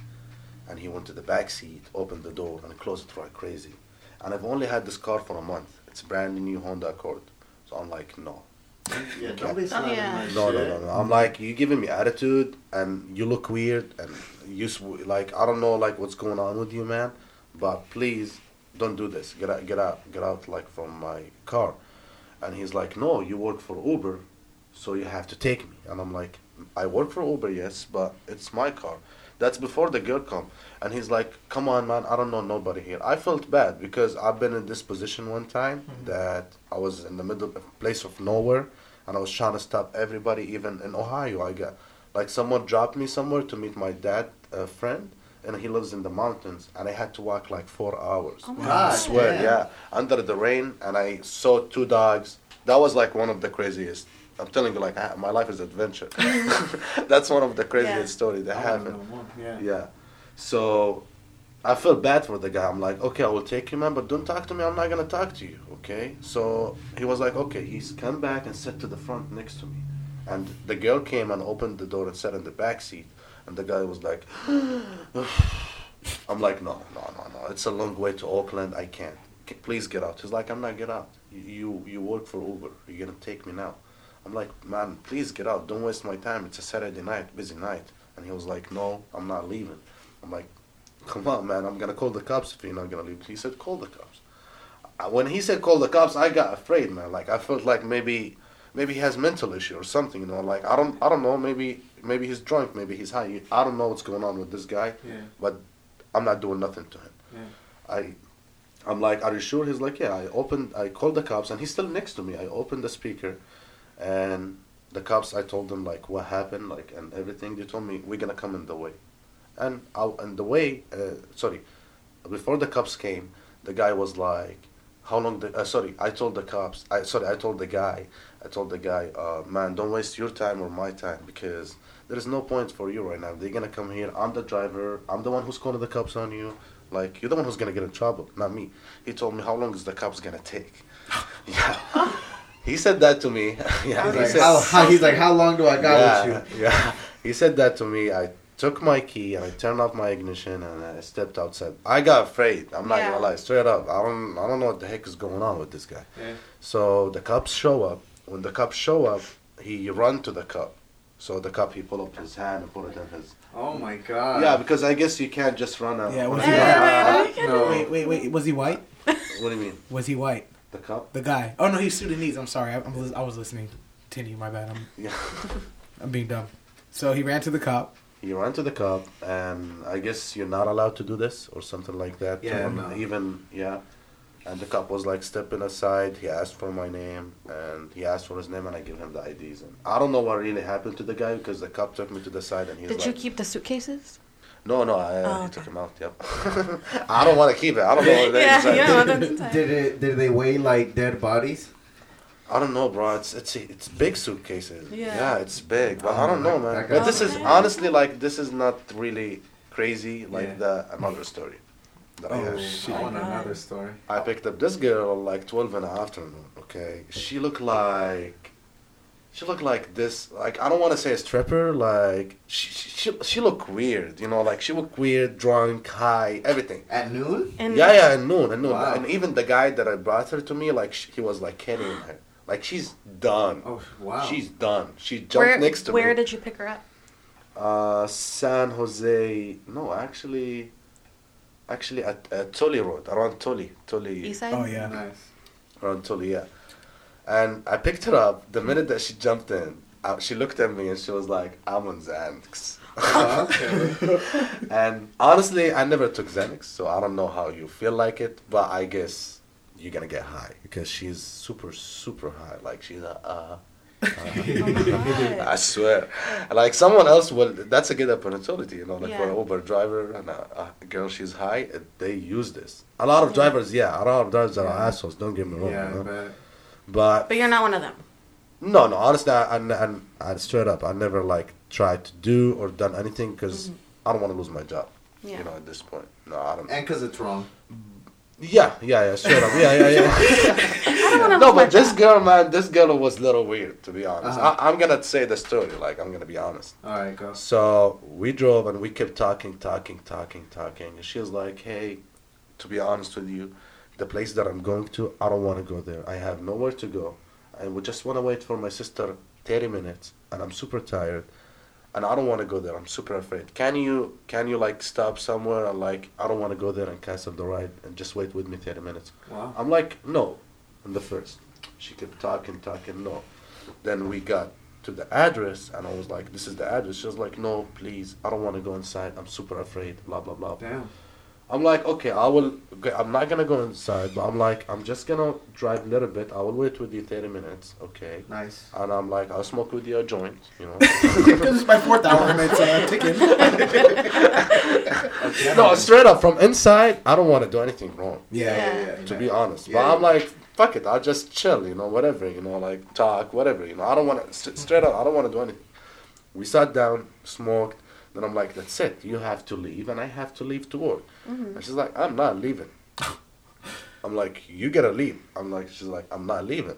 And he went to the back seat, opened the door, and closed it like crazy. And I've only had this car for a month. It's a brand new Honda Accord. So I'm like, no. Yeah, don't be slamming oh, yeah. No, no, no, no. I'm like, you giving me attitude, and you look weird, and you sw- like, I don't know, like, what's going on with you, man. But please, don't do this. Get out, get out, get out, like, from my car. And he's like, no, you work for Uber, so you have to take me. And I'm like, I work for Uber, yes, but it's my car. That's before the girl come. And he's like, come on, man, I don't know nobody here. I felt bad because I've been in this position one time that I was in the middle of place of nowhere and I was trying to stop everybody, even in Ohio. I got, like, someone dropped me somewhere to meet my dad, uh, friend, and he lives in the mountains, and I had to walk like four hours. Oh my I swear, damn. yeah, under the rain, and I saw two dogs. That was like one of the craziest. I'm telling you, like I, my life is adventure. That's one of the craziest Yeah. stories that I happened. Yeah. Yeah. So I felt bad for the guy. I'm like, okay, I will take you, man, but don't talk to me. I'm not gonna talk to you, okay? So he was like, okay. He's come back and sat to the front next to me, and the girl came and opened the door and sat in the back seat, and the guy was like, I'm like, no, no, no, no. It's a long way to Oakland. I can't. Please get out. He's like, I'm not get out. You you, you work for Uber. You're gonna take me now. I'm like, man, please get out. Don't waste my time. It's a Saturday night, busy night. And he was like, no, I'm not leaving. I'm like, come on, man. I'm gonna call the cops if you're not gonna leave. He said, call the cops. Uh, When he said call the cops, I got afraid, man. Like I felt like maybe maybe he has mental issue or something. You know, like I don't I don't know. Maybe maybe he's drunk. Maybe he's high. I don't know what's going on with this guy. Yeah. But I'm not doing nothing to him. Yeah. I, I'm like, are you sure? He's like, yeah. I opened, I called the cops, and he's still next to me. I opened the speaker, and the cops. I told them like what happened, like and everything. They told me we're gonna come in the way, and out and the way. Uh, sorry, before the cops came, the guy was like, how long? The, uh, sorry, I told the cops. I sorry, I told the guy. I told the guy, uh, man, don't waste your time or my time because there is no point for you right now. They're gonna come here. I'm the driver. I'm the one who's calling the cops on you. Like you're the one who's gonna get in trouble, not me. He told me how long is the cops gonna take? yeah. He said that to me. yeah. He's he like, said- how, how, he's like, how long do I got yeah, with you? Yeah. He said that to me. I took my key and I turned off my ignition and I stepped outside. I got afraid. I'm not Yeah. gonna lie, straight up. I don't I don't know what the heck is going on with this guy. Yeah. So the cops show up. When the cops show up, he run to the cop. So the cop he pull up his hand and put it in his. Oh my god. yeah, because I guess you can't just run out. Yeah, was he white? No. Wait, wait, wait. Was he white? What do you mean? Was he white? The cop? The guy. Oh no, he's Sudanese. I'm sorry. I, I'm, I was listening. Continue. My bad. I'm Yeah. I'm being dumb. So he ran to the cop. He ran to the cop, and I guess you're not allowed to do this or something like that. Yeah, Um, no. Even yeah, and the cop was like stepping aside. He asked for my name, and he asked for his name, and I give him the IDs. And I don't know what really happened to the guy because the cop took me to the side, and he was Did you like, keep the suitcases? "No, no, I, Oh, he okay. took him out. Yep. I don't want to keep it. I don't know what Yeah, inside. yeah, that's inside. Did it? Did they weigh like dead bodies? I don't know, bro. It's it's it's big suitcases. Yeah. Yeah, it's big, but Oh, I don't oh, know, man. But guy- this oh, is honestly like this is not really crazy like Yeah. the another story that Oh, had. shit. I want another story. I picked up this girl like 12 in the afternoon, okay? She looked like she looked like this like I don't want to say a stripper, like she, she she looked weird, you know, like she looked weird, drunk, high, everything. At noon? And yeah, yeah, at noon, at noon. Wow. And even the guy that I brought her to me, like sh he was like kidding her. Like she's done. Oh wow. She's done. She jumped where, next to where me. did you pick her up? uh San Jose no, actually actually at, at Tully Road, around Tully. Tully East side? Oh yeah. nice. around Tully, yeah. And I picked her up. The minute that she jumped in, uh, she looked at me and she was like, "I'm on Xanax." Oh, and honestly, I never took Xanax, so I don't know how you feel like it. But I guess you're gonna get high because she's super super high. Like she's a. Uh, Oh. I swear, like someone else will. That's a good opportunity, you know. Like for an Uber driver and a, a girl, she's high. uh, They use this. A lot of drivers, yeah, a lot of drivers are Yeah. assholes. Don't get me wrong. Yeah, you I know? Bet. But But you're not one of them. no, no. Honestly, I, I, I, I straight up, I never like tried to do or done anything because I don't want to lose my job. Yeah. You know, at this point, no, I don't. And because it's wrong. Yeah, yeah, yeah, straight up, yeah, yeah, yeah. I don't want to no, lose my but this job. girl, man, this girl was a little weird, to be honest. Uh-huh. I, I'm gonna say the story, like I'm gonna be honest. All right, go. So we drove and we kept talking, talking, talking, talking. And she was like, "Hey, to be honest with you, the place that I'm going to, I don't want to go there. I have nowhere to go. I would just want to wait for my sister 30 minutes, and I'm super tired, and I don't want to go there. I'm super afraid. Can you, can you like stop somewhere and like, I don't want to go there and cancel the ride and just wait with me 30 minutes. Wow. I'm like, no, in the first. She kept talking, talking, no. Then we got to the address, and I was like, this is the address. She was like, no, please, I don't want to go inside. I'm super afraid, blah, blah, blah. Damn. I'm like, okay, I will, I'm not going to go inside, but I'm like, I'm just going to drive a little bit. I will wait with you 30 minutes, okay? Nice. And I'm like, I'll smoke with you a joint, you know. Because it's my fourth hour and it's uh, ticking. no, straight up, from inside, I don't want to do anything wrong. Yeah. yeah, yeah. to yeah. be honest. Yeah, but I'm like, fuck it, I'll just chill, you know, whatever, you know, like talk, whatever, you know. I don't want to, st- straight up, I don't want to do anything. We sat down, smoked, then I'm like, that's it, you have to leave, and I have to leave to work. Mm-hmm. And she's like, I'm not leaving. I'm like, you gotta leave. I'm like, she's like, I'm not leaving.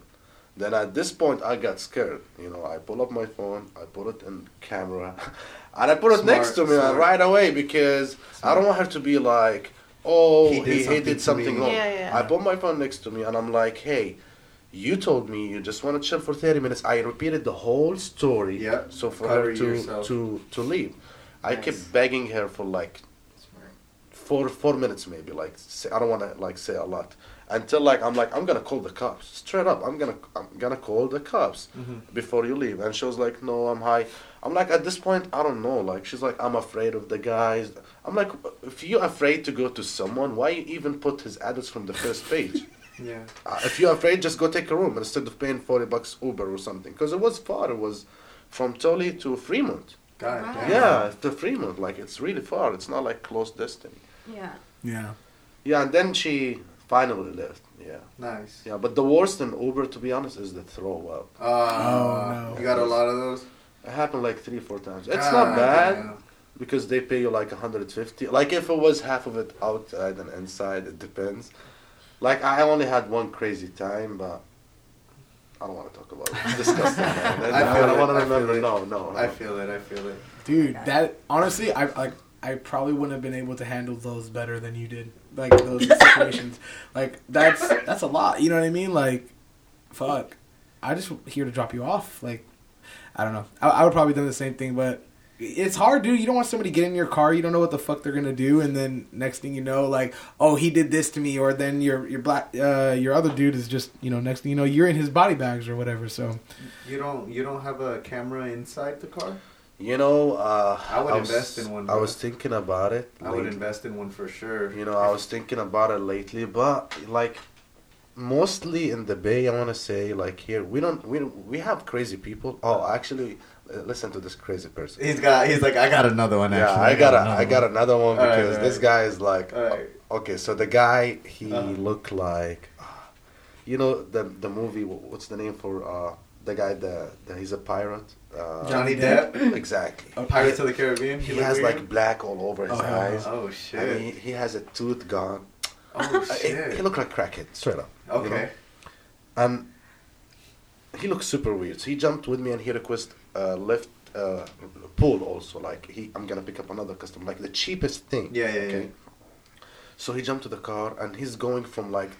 Then at this point, I got scared. You know, I pull up my phone, I put it in camera, and I put it Smart, next to me smart. right away because I don't want her to be like, oh, He he, did he, something did something wrong. Yeah, yeah. I put my phone next to me, and I'm like, hey, you told me you just want to chill for 30 minutes. I repeated the whole story. Yeah, So for cover her to, yourself. to to leave, I Nice. kept begging her for like Smart. Four four minutes maybe like say, I don't want to like say a lot. Until like I'm like I'm gonna call the cops. Straight up I'm gonna I'm gonna call the cops Mm-hmm. before you leave. And she was like no I'm high. I'm like at this point I don't know. Like she's like I'm afraid of the guys. I'm like if you're afraid to go to someone why you even put his address from the first page? Yeah. uh, if you're afraid just go take a room instead of paying 40 bucks Uber or something. Because it was far. It was from Tully to Fremont. God Wow. damn. yeah to Fremont. Like it's really far. It's not like close distance Yeah. Yeah. yeah, and then she finally left. Yeah, Nice. yeah. But the worst in Uber, to be honest, is the throw up. Uh, Oh, no. You got a lot of those? It happened like three, four times. It's God not bad damn. because they pay you like 150. Like if it was half of it outside and inside, it depends. Like I only had one crazy time, but I don't want to talk about it. It's disgusting. man. I I, don't it, want to remember. No, no, no. I feel it. I feel it. Dude, that honestly, I like. I probably wouldn't have been able to handle those better than you did. Like those situations. Like that's that's a lot. You know what I mean? Like, fuck. I just here to drop you off. Like, I don't know. I, I would probably done the same thing, but it's hard, dude. You don't want somebody to get in your car. You don't know what the fuck they're gonna do, and then next thing you know, like, oh, he did this to me, or then your your black uh, your other dude is just you know next thing you know you're in his body bags or whatever. So You don't. You don't have a camera inside the car? You know, uh, I would was- invest in one, I was thinking about it. I would invest in one for sure. You know, I was thinking about it lately, but like mostly in the Bay, I want to say like here we don't we we have crazy people. Oh, actually, uh, listen to this crazy person. He's got. He's like, I got another one. Yeah, Actually, I got a, another got one." another one All right, because this guy is like, right. okay, so the guy he Uh-huh. looked like, you know the the movie. What's the name for uh the guy the, the he's a pirate. Uh, Johnny Depp, Exactly. Pirates of the Caribbean. He look has weird? like black all over his Oh, eyes. Oh shit. he, he has a tooth gone. Oh he, shit. he looked like crackhead, straight up. you know? Okay. And he looks super weird. So he jumped with me and he requested uh, Lyft uh, pool also. Like he, I'm gonna pick up another customer, like the cheapest thing. Yeah, yeah, yeah. So he jumped to the car and he's going from like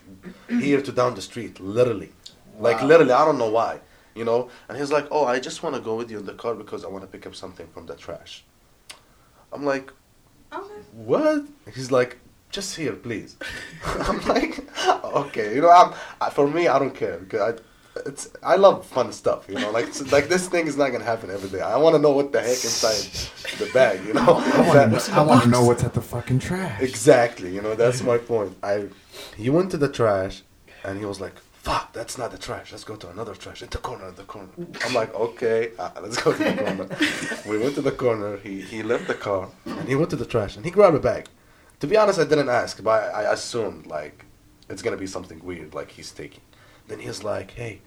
here to down the street, literally, Wow. like literally. I don't know why, you know. And he's like, "Oh, I just want to go with you in the car because I want to pick up something from the trash." I'm like, Okay. what? He's like, just here, please. I'm like, okay, you know, I'm, I, for me, I don't care because I, it's, I love fun stuff, you know, like, like this thing is not gonna happen every day. I want to know what the heck inside the bag, you know. I want to know what's at the fucking trash. exactly, you know, that's my point. I, he went to the trash, and he was like, "Fuck, that's not the trash. Let's go to another trash in the corner, in the corner." I'm like, "Okay, uh, let's go to the corner." we went to the corner. He he left the car and he went to the trash and he grabbed a bag. To be honest, I didn't ask, but I, I assumed like it's gonna be something weird, like he's taking. Then he's like, "Hey,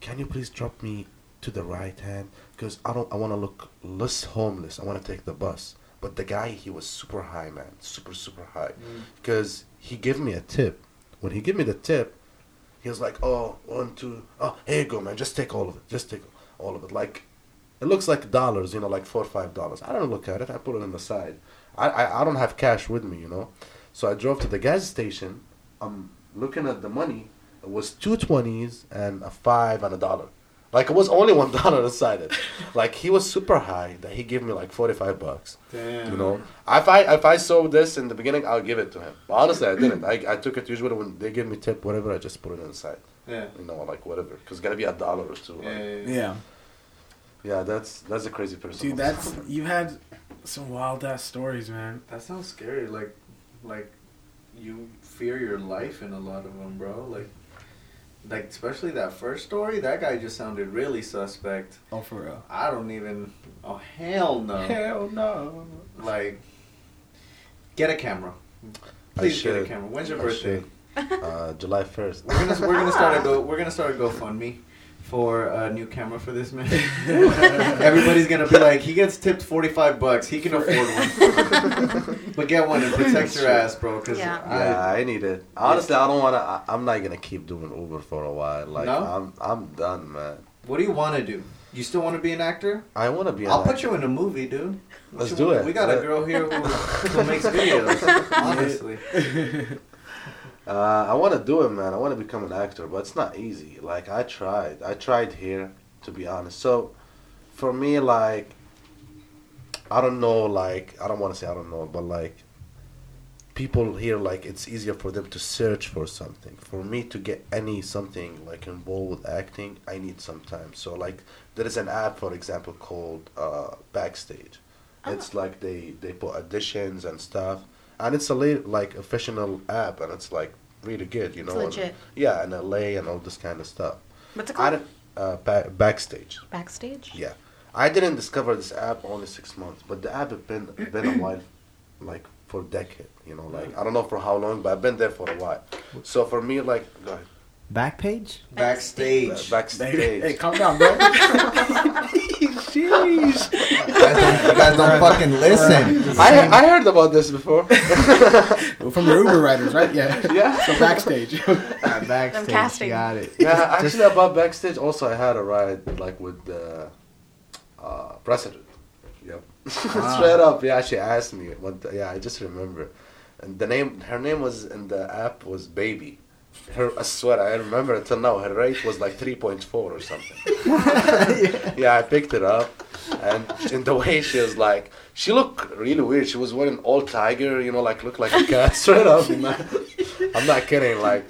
can you please drop me to the right hand? Because I don't, I want to look less homeless. I want to take the bus." But the guy, he was super high, man, super super high, because he gave me a tip. When he gave me the tip, was like, "Oh, one, two, oh, here you go, man. Just take all of it. Just take all of it. Like, it looks like dollars, you know, like four or five dollars. I don't look at it. I put it on the side. I, I, I don't have cash with me, you know. So I drove to the gas station. I'm looking at the money. It was two twenties and a five and a dollar. Like it was only one dollar inside it. Like he was super high that he gave me like forty five bucks. Damn. You know, if I if I saw this in the beginning, I'll give it to him. But honestly, I didn't. I, I took it usually when they give me tip, whatever. I just put it inside. Yeah. You know, like whatever, because it's gonna be a dollar or two. Yeah, like- yeah, yeah. Yeah, yeah, that's that's a crazy person. dude, that's you had some wild ass stories, man. That sounds scary. Like, like you fear your life in a lot of them, bro. Like, like especially that first story. That guy just sounded really suspect. Oh, for real. I don't even. Oh hell no. Hell no. Like, get a camera. I Please get a should. camera. When's your I birthday? Uh, July first. We're gonna we're gonna start a go we're gonna start a GoFundMe for a new camera for this man. Everybody's gonna be like, he gets tipped forty five bucks. He can afford one. but get one and protect your ass, bro. Cause Yeah. Yeah, I need it. Honestly, I don't wanna. I, I'm not gonna keep doing Uber for a while. Like No? I'm I'm done, man. what do you want to do? You still want to be an actor? I wanna be. I'll an put you in a movie, dude. What Let's do want? it. We got a girl here who, who makes videos. Honestly, Uh, I want to do it, man. I want to become an actor, but it's not easy. Like I tried, I tried here, to be honest. So, for me, like, I don't know, like, I don't want to say I don't know, but like, people here, like, it's easier for them to search for something. For me to get any something like involved with acting, I need some time. So, like, there is an app, for example, called uh, Backstage. It's like they they put auditions and stuff, and it's a la- like official app, and it's like really good, you It's know. and- legit. yeah, and LA and all this kind of stuff. What's it I called? didn't, uh, ba- backstage. Backstage. Yeah, I didn't discover this app only six months, but the app had been been a while, like for a decade. You know, like I don't know for how long, but I've been there for a while. So for me, like, go ahead. Backpage? backstage. backstage. Hey, calm down, bro. Jeez. You guys don't, you guys don't fucking listen. I I heard about this before. From the Uber riders, right? Yeah. yeah. So backstage. Uh, backstage. casting. Got it. Yeah, actually about backstage also I had a ride like with the uh, president. Yep. Straight up, yeah, she asked me what the, yeah, I just remember. And the name her name was in the app was Baby. Her I swear I remember until now her rate was like three point four or something. yeah, I picked it up and in the way she was like she looked really weird. She was wearing all tiger, you know, like looked like a cat straight up. man. I'm not kidding, like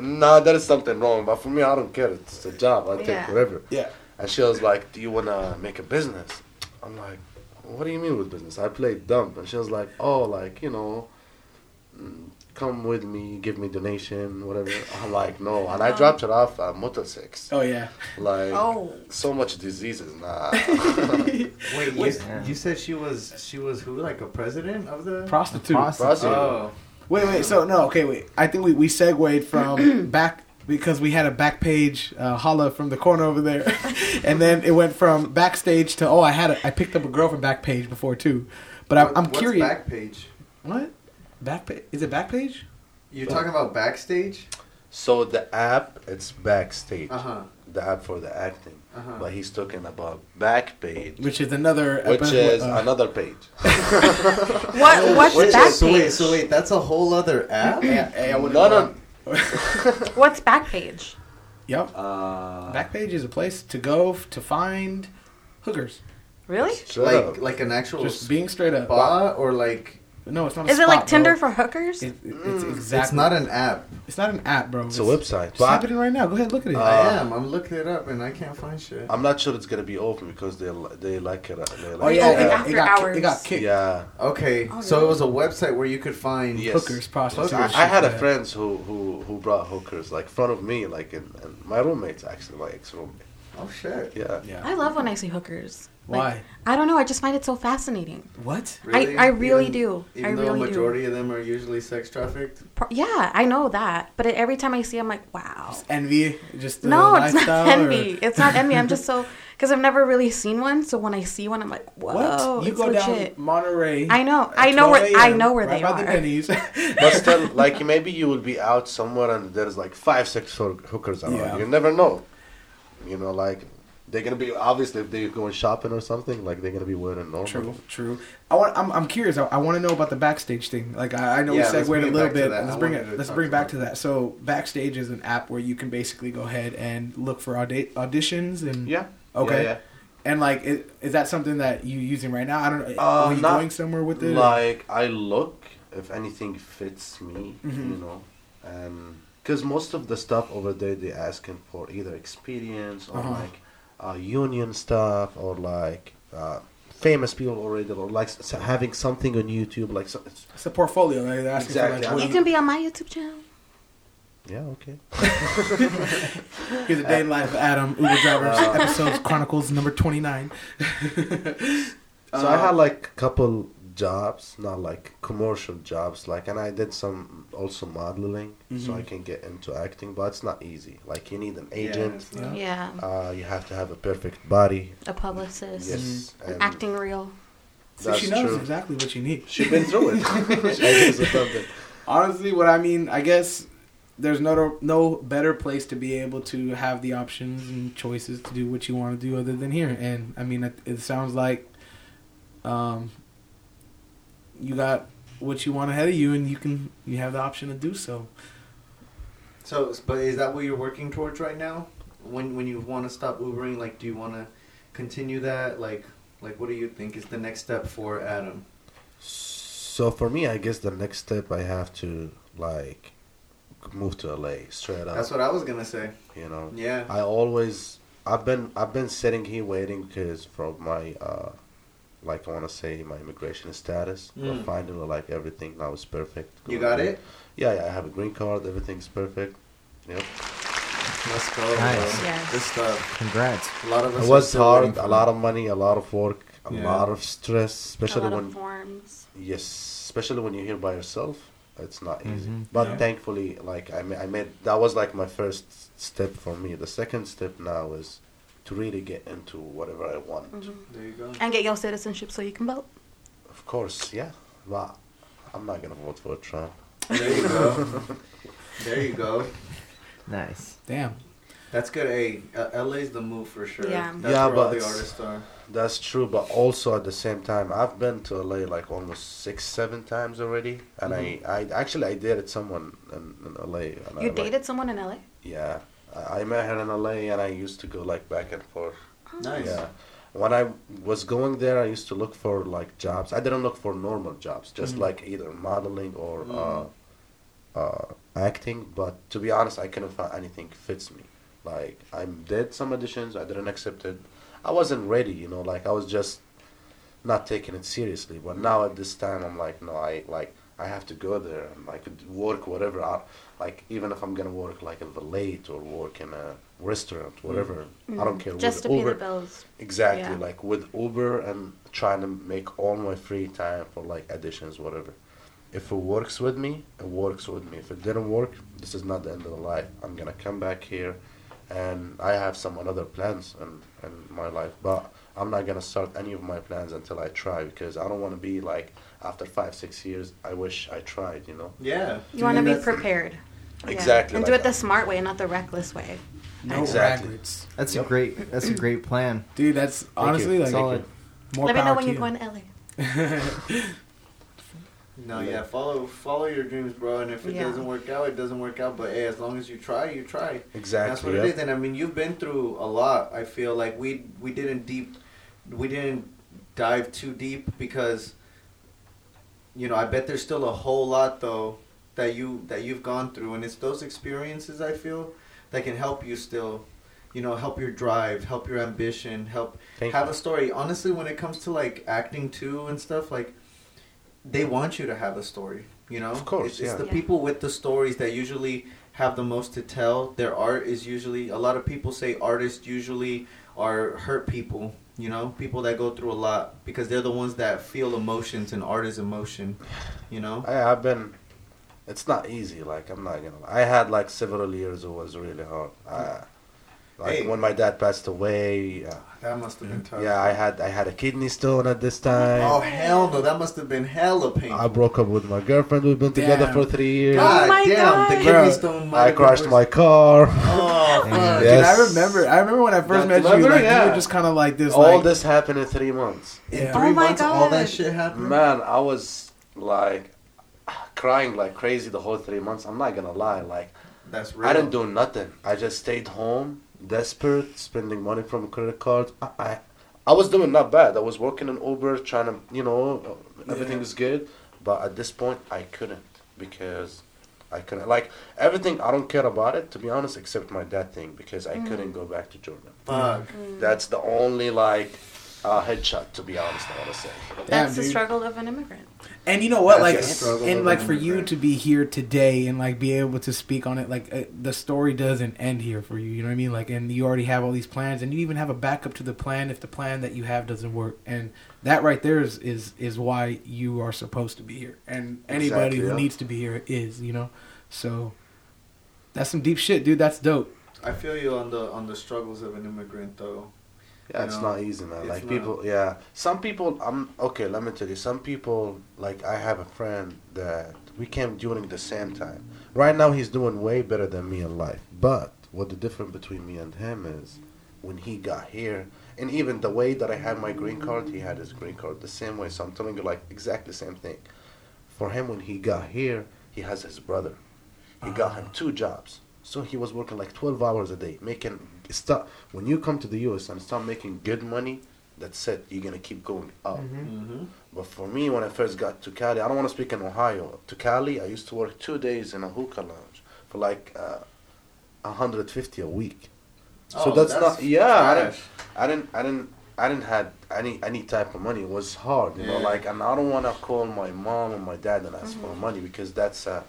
no, there is something wrong, but for me, I don't care. It's a job. I take Yeah. whatever. yeah. And she was like, "Do you wanna make a business?" I'm like, "What do you mean with business?" I played dumb, and she was like, "Oh, like you know, come with me, give me donation, whatever." I'm like, "No," and I dropped her off at Motel Six. Oh yeah. Like, Oh. so much diseases. Nah. Wait, you, you said she was she was who? Like a president of the? Prostitute. Prostitute. Prostitute. Oh, Wait, wait. So no, okay, wait. I think we we segued from back because we had a back page uh, holla from the corner over there, and then it went from backstage to oh, I had a, I picked up a girl from backpage before too, but I'm, What- I'm what's curious. Backpage. What? Backpage? Is it backpage? You're talking about backstage? so the app, it's backstage. Uh huh. The app for the acting, Uh-huh. but he's talking about Backpage, Which is another. which epi- is uh, another page. What? What's Wait, Backpage? so wait, so wait, that's a whole other app? Yeah, hey, I wouldn't No, know. no. What's Backpage? Yep. Uh, Backpage is a place to go f- to find hookers. Really? straight Like up. like an actual Just being straight up. spa or like No, it's not. A Is it spot, like Tinder bro. for hookers? It, it- it's Mm. exactly. It's not an app. It's not an app, bro. It's a website. It's But I- happening right now. Go ahead, look at it. Uh, I am. I'm looking it up and I can't find shit. I'm not sure it's gonna be open because they they like it. uh, They like oh yeah, open it, after it got, hours. It got kicked. yeah. Okay, Oh, so really? it was a website where you could find. Yes. Hookers, prostitutes. I, I had a shit, friends who, who who brought hookers like front of me, like and, and my roommates actually, my ex roommate. Oh shit. Yeah. Yeah. I love when I see hookers. Like, Why? I don't know. I just find it so fascinating. What? I- I really Even- do. I Even though really a do. majority of them are usually sex trafficked. Pro- Yeah, I know that. But it, every time I see, I'm like, wow. Just envy? Just the No, it's not lifestyle, or- envy. It's not envy. I'm just so because I've never really seen one. So when I see one, I'm like, whoa, What? You go legit. down Monterey. I know. I know where. I know where right they by the are. But still, like maybe you will be out somewhere and there's like five, six hookers around. Yeah. You never know. You know, like they're gonna be obviously if they're going shopping or something, like they're gonna be wearing a normal. True, true. I want. I'm, I'm curious. I, I want to know about the backstage thing. Like I, I know Yeah, we segued a little bit. Let's bring it. Let's bring back to that. So backstage is an app where you can basically go ahead and look for audi- auditions and Yeah. Okay. Yeah, and like is, is that something that you using right now? I don't know. Uh, Are you going somewhere with it? Like I look if anything fits me, Mhm. you know, and because most of the stuff over there they asking for either experience or Uh-huh. like uh, union stuff or like. Uh, famous people already or like s- having something on YouTube like so, it's- it's a portfolio. Like they're Exactly. For, like, You can be on my YouTube channel. yeah okay Here's a day in life of Adam Uber drivers Uh, episodes chronicles number twenty nine. So I had like a couple jobs, not like commercial jobs, like, and I did some also modeling, so I Mhm. can get into acting, but it's not easy. Like you need an agent, Yeah. Yeah. uh, you have to have a perfect body. A publicist. Yes, An and acting reel. So That's she knows true. exactly what you need. She's been through it. I guess or something. Honestly, what I mean, I guess there's no no better place to be able to have the options and choices to do what you want to do other than here. And I mean, it, it sounds like um, you got what you want ahead of you, and you can you have the option to do so. So, but is that what you're working towards right now? When when you want to stop Ubering, like, do you want to continue that? Like, like, what do you think is the next step for Adam? So for me, I guess the next step I have to like move to LA straight up. That's what I was gonna say. you know. Yeah. I always I've been I've been sitting here waiting because from my uh like I want to say my immigration status. But Mm. finally, like everything now is perfect. You got good. it. Yeah, yeah. I have a green card. Everything's perfect. Yep. Let's go. Nice. bro. Yes. Good stuff. Congrats. A lot of us. It was hard. A lot of money. A lot of work. A Yeah. lot of stress, especially a lot when of forms. yes, especially when you're here by yourself. It's not easy. Mhm. But Yeah. thankfully, like I, ma- I made that was like my first step for me. The second step now is to really get into whatever I want. hmm There you go. And get your citizenship so you can vote. Of course, yeah. But I'm not gonna vote for Trump. There you go. there you go. Nice. Damn. That's good. Hey, uh, LA's the move for sure. Yeah. That's Yeah, where but all the artists are. That's true, but also at the same time, I've been to LA like almost six, seven times already, and I, I actually I dated someone in, in LA. And I, You like- dated someone in LA? yeah, I, I met her in LA, and I used to go like back and forth. Nice. Yeah. When I was going there, I used to look for like jobs. I didn't look for normal jobs, just Mhm. like either modeling or Mm. uh, uh, acting. But to be honest, I couldn't find anything fits me. Like I did some auditions, I didn't accept it. I wasn't ready, you know. Like I was just not taking it seriously. But now at this time, I'm like, no, I like I have to go there and I could work whatever. I, like even if I'm gonna work like in the late or work in a restaurant, whatever. I don't care. Mm. Just to pay the bills. Exactly, Yeah. like with Uber and trying to make all my free time for like additions, whatever. If it works with me, it works with me. If it didn't work, this is not the end of the life. I'm gonna come back here, and I have some other plans in, in my life, but I'm not gonna start any of my plans until I try because I don't want to be like after five, six years. I wish I tried, you know. Yeah. You want to be that's- prepared. Yeah. Exactly, And do like it the smart way, not the reckless way. No Exactly. regrets. That's Yep. a great. That's a great plan. Dude, that's honestly you. like Solid. more Let me know when you're you. going to LA. No, yeah. Follow follow your dreams, bro. And if it Yeah. doesn't work out, it doesn't work out. But hey, as long as you try, you try. Exactly. That's what yep. it is. And I mean, you've been through a lot. I feel like we we didn't deep, we didn't dive too deep because you know, I bet there's still a whole lot though that you that you've gone through, and it's those experiences I feel that can help you still, you know, help your drive, help your ambition, help Thank have you. a story. Honestly, when it comes to like acting too and stuff, like they want you to have a story. You know, Of course, it's, it's the Yeah. people with the stories that usually have the most to tell. Their art is usually a lot of people say artists usually are hurt people. You know, people that go through a lot because they're the ones that feel emotions, and art is emotion. You know, I, I've been. It's not easy. Like I'm not gonna. lie. I had like several years. It was really hard. Like Hey. when my dad passed away. Uh, that must have been tough. yeah, I had I had a kidney stone at this time. Oh hell no! That must have been hella painful. I broke up with my girlfriend. We've been together for three years. God Oh my damn, God. the kidney stone. I crashed my car. Oh fuck! Dude, Yes. I remember. I remember when I first That met you. clever, Like you were just kind of like this. All like, this happened in three months. In Yeah. three Oh my months, all that shit happened. Man, I was like crying like crazy the whole three months. I'm not gonna lie. Like That's real. I didn't do nothing. I just stayed home, desperate, spending money from a credit card. I, I, I was doing not bad. I was working in Uber, trying to, you know, everything Yeah. is good. But at this point, I couldn't because I couldn't. Like everything, I don't care about it to be honest, except my dad thing because I mm. couldn't go back to Jordan. Fuck. Mm. That's the only like uh, headshot to be honest. I want to say. Damn, That's the dude. struggle of an immigrant. And you know what, That's like, the struggle and of like an for you immigrant. to be here today and like be able to speak on it, like uh, the story doesn't end here for you. You know what I mean? Like, and you already have all these plans, and you even have a backup to the plan if the plan that you have doesn't work. And that right there is is is why you are supposed to be here, and anybody Exactly, who yeah. needs to be here is. You know, so that's some deep shit, dude. That's dope. I feel you on the on the struggles of an immigrant though. Yeah, it's know, not easy, man. it's Like not. people, yeah. Some people, I'm okay. Let me tell you. Some people, like I have a friend that we came during the same time. Right now, he's doing way better than me in life. But what the difference between me and him is, when he got here, and even the way that I had my green card, he had his green card the same way. So I'm telling you, like exactly the same thing. For him, when he got here, he has his brother. He got him two jobs. So he was working like 12 hours a day, making start. When you come to the U.S. and start making good money, that's it. You're gonna keep going up. Mm-hmm. But for me, when I first got to Cali, I don't want to speak in Ohio. To Cali, I used to work two days in a hookah lounge for like uh, 150 a week. So Oh, that's, that's not. Yeah, I didn't. I didn't. I didn't. I didn't have any any type of money. It was hard, you know. Like, and I don't want to call my mom and my dad and ask for money because that's uh,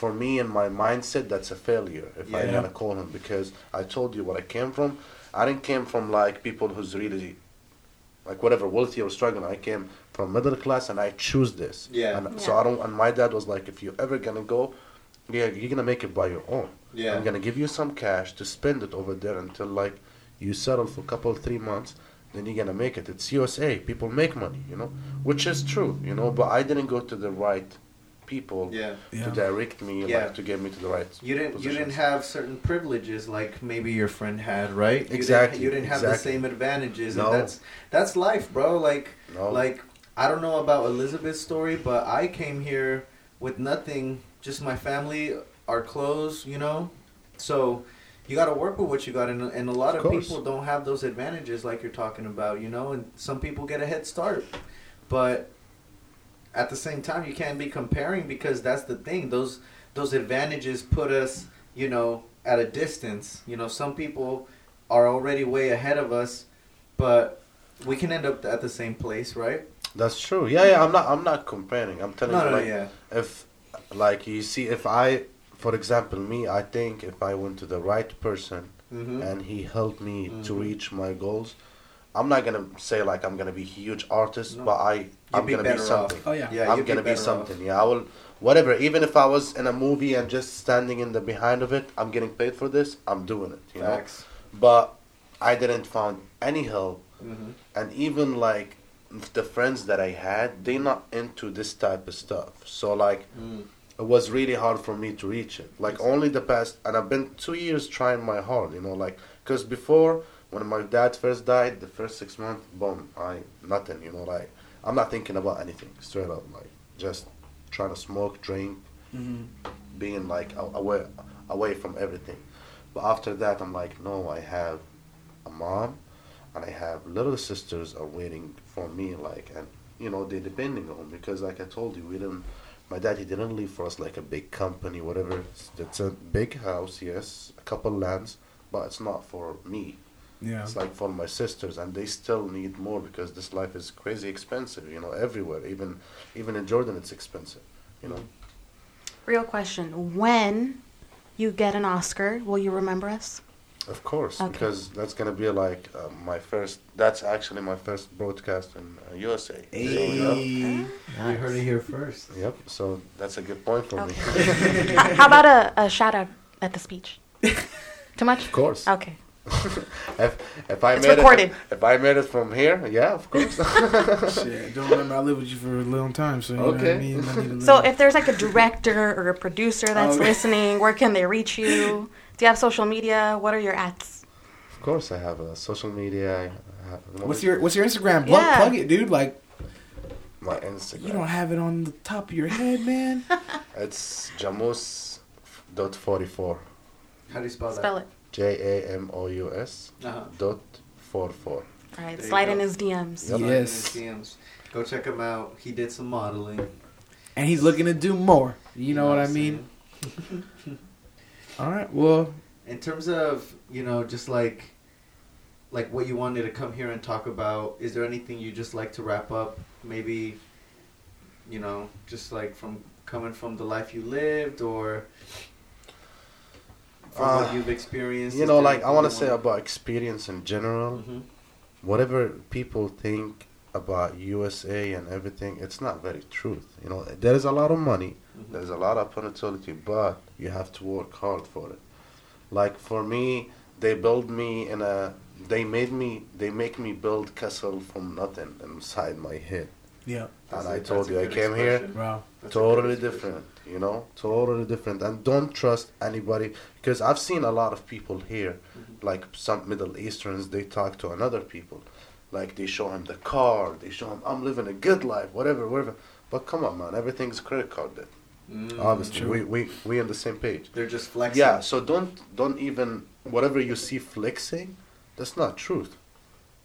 for me and my mindset. That's a failure if I'm Yeah. gonna call him because I told you what I came from. I didn't came from like people who's really like whatever wealthy or struggling. I came from middle class and I choose this. Yeah. And so I don't. And my dad was like, if you're ever gonna go, yeah, you're gonna make it by your own. Yeah. I'm gonna give you some cash to spend it over there until like you settle for a couple three months. Then you're gonna make it. It's USA. People make money, you know, which is true, you know. But I didn't go to the right people Yeah. Yeah. to direct me, Yeah. like to get me to the right. You didn't. You didn't have certain privileges like maybe your friend had, right? You Exactly, Didn't, you didn't have the same advantages, No. and that's that's life, bro. Like No. like I don't know about Elizabeth's story, but I came here with nothing, just my family, our clothes, you know. So you got to work with what you got, and, and a lot Of of, people don't have those advantages like you're talking about, you know. And some people get a head start, but at the same time, you can't be comparing because that's the thing. Those those advantages put us, you know, at a distance. You know, some people are already way ahead of us, but we can end up at the same place, right? That's true. Yeah, yeah. I'm not. I'm not comparing. I'm telling No, you, no, like, yeah. if, like, you see, if I, for example, me, I think if I went to the right person Mm-hmm. and he helped me to Mhm. reach my goals, I'm not gonna say like I'm gonna be a huge artist, No. but I, I'm be gonna be better off. something. Oh yeah. Yeah, I'm gonna be off. something. Yeah, I will. Whatever. Even if I was in a movie and just standing in the behind of it, I'm getting paid for this. I'm doing it. You know. But I didn't find any help Mm-hmm. and even like the friends that I had, they not into this type of stuff. So like Mm. it was really hard for me to reach it. Like only the past, and I've been two years trying my hard. You know, like because before when my dad first died, the first six months, boom, I nothing. You know, like I'm not thinking about anything. Straight up, like just trying to smoke, drink, Mm-hmm. being like away away from everything. But after that, I'm like, no, I have a mom, and I have little sisters are waiting for me. Like, and you know they're depending on because like I told you we didn't my daddy didn't leave for us like a big company whatever it's, it's a big house yes a couple lands but it's not for me Yeah. it's like for my sisters and they still need more because this life is crazy expensive you know everywhere even even in Jordan it's expensive you know Real question: When you get an Oscar, will you remember us? Of course, Okay. because that's gonna be like uh, my first. That's actually my first broadcast in uh, USA. So, yep. Hey. You heard it here first. Yep. So that's a good point for me. Okay. H- How about a, a shout out at the speech? Too much? Of course. Okay. If if I It's made recorded. it, if I made it from here, yeah, of course. Shit, don't remember I lived with you for a long time, so you know what I Okay. mean. I So if there's like a director or a producer that's Okay. listening, where can they reach you? Do you have social media? What are your ads? of course, I have a social media. Have, what's your what's your Instagram? Plug, Yeah. plug it, dude. Like my Instagram? you don't have it on the top of your head, man. It's Jamus dot forty four. How do you spell, that? Spell it. J A M O U S? Uh-huh. dot four four. All right, There slide go. in his DMs. Yep. Yes. DMs. Go check him out. He did some modeling. And he's looking to do more. You know what I I'm mean? All right. Well, In terms of you know, just like like what you wanted to come here and talk about, is there anything you just like to wrap up? Maybe, you know, just like from coming from the life you lived, or from Uh, what you've experienced. You know, like I want to say about experience in general. Mhm. whatever people think about USA and everything, it's not very truth. You know, there is a lot of money, Mhm. there's a lot of opportunity, but you have to work hard for it. Like for me, they build me in a, they made me, they make me build castle from nothing inside my head. yeah, That's and a- I that's told you I came here expression. bro. That's a good totally different you know? Totally different. And don't trust anybody because i've seen a lot of people here Mhm. like some middle easterns they talk to another people. Like they show him the car they show him i'm living a good life whatever whatever. But come on man everything's credit carded Mm, obviously true. we, we we on the same page. They're just flexing. yeah so don't don't even whatever you see flexing that's not truth.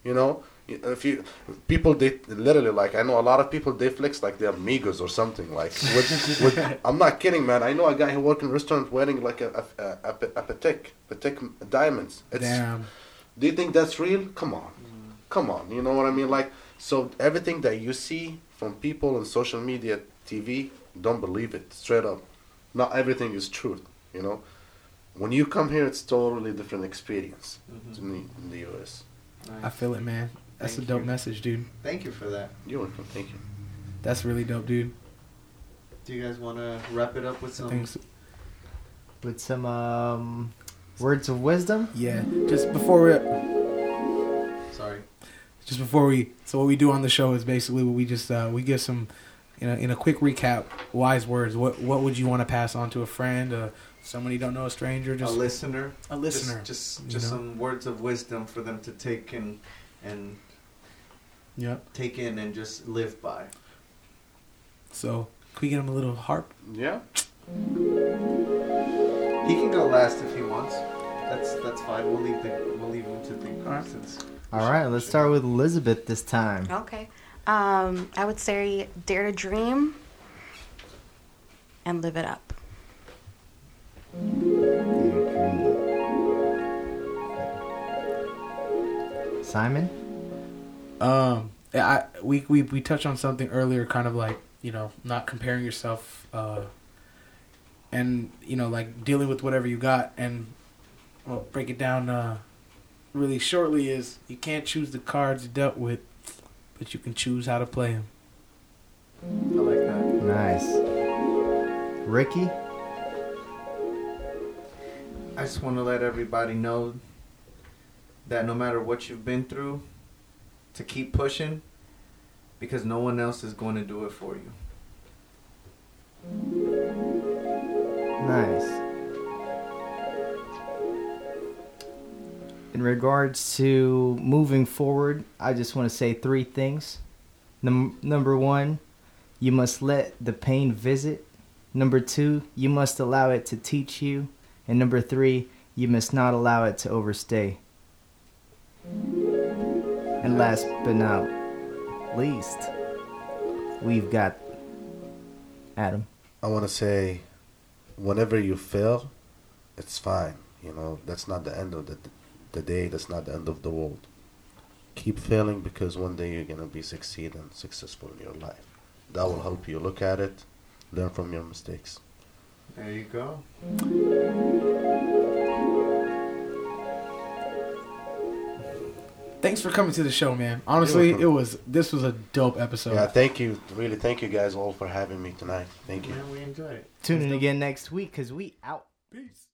You know if you people they literally like I know a lot of people they flex like they're Migos or something like with, with, I'm not kidding man I know a guy who work in a restaurant wearing like a a, a, a, a Patek Patek diamonds it's, Damn. do you think that's real come on Mm. come on you know what I mean like so everything that you see from people on social media TV don't believe it straight up not everything is truth you know when you come here it's totally different experience Mhm. in the, in the US I Nice. feel it, man. That's Thank a dope you. message, dude. Thank you for that. you're welcome thank you That's really dope, dude. Do you guys want to wrap it up with some? Thanks. with some um, words of wisdom. Yeah. Just before we, Sorry. just before we, so what we do on the show is basically what we just uh, we give some, you know, in a quick recap, wise words. What what would you want to pass on to a friend, uh, somebody you don't know, a stranger, just a listener. a listener. Just, just, you know? some words of wisdom for them to take and and Yep. take in and just live by. So can we get him a little harp? yeah He can go last if he wants. That's that's fine. We'll leave the we'll leave him to think. Alright. Since All right, let's start with Elizabeth this time. Okay. Um, I would say dare to dream and live it up. Simon. Um, I we we we touched on something earlier, kind of like you know not comparing yourself, uh, and you know like dealing with whatever you got, and well break it down uh, really shortly is you can't choose the cards you dealt with, but you can choose how to play them. I like that. Nice. Ricky. I just want to let everybody know that no matter what you've been through, to keep pushing, because no one else is going to do it for you. Nice. In regards to moving forward, I just want to say three things. Num- number one, you must let the pain visit. Number two, you must allow it to teach you. And number three, you must not allow it to overstay. And last but not least, we've got Adam. I want to say, whenever you fail, it's fine. You know, that's not the end of the the day. That's not the end of the world. Keep failing because one day you're gonna be succeed and successful in your life. That will help you look at it, learn from your mistakes. There you go. Thanks for coming to the show, man. Honestly, it was this was a dope episode. yeah, thank you. Really, thank you guys all for having me tonight. Thank you. Man, we enjoyed it. Tune in again next week because we out. Peace.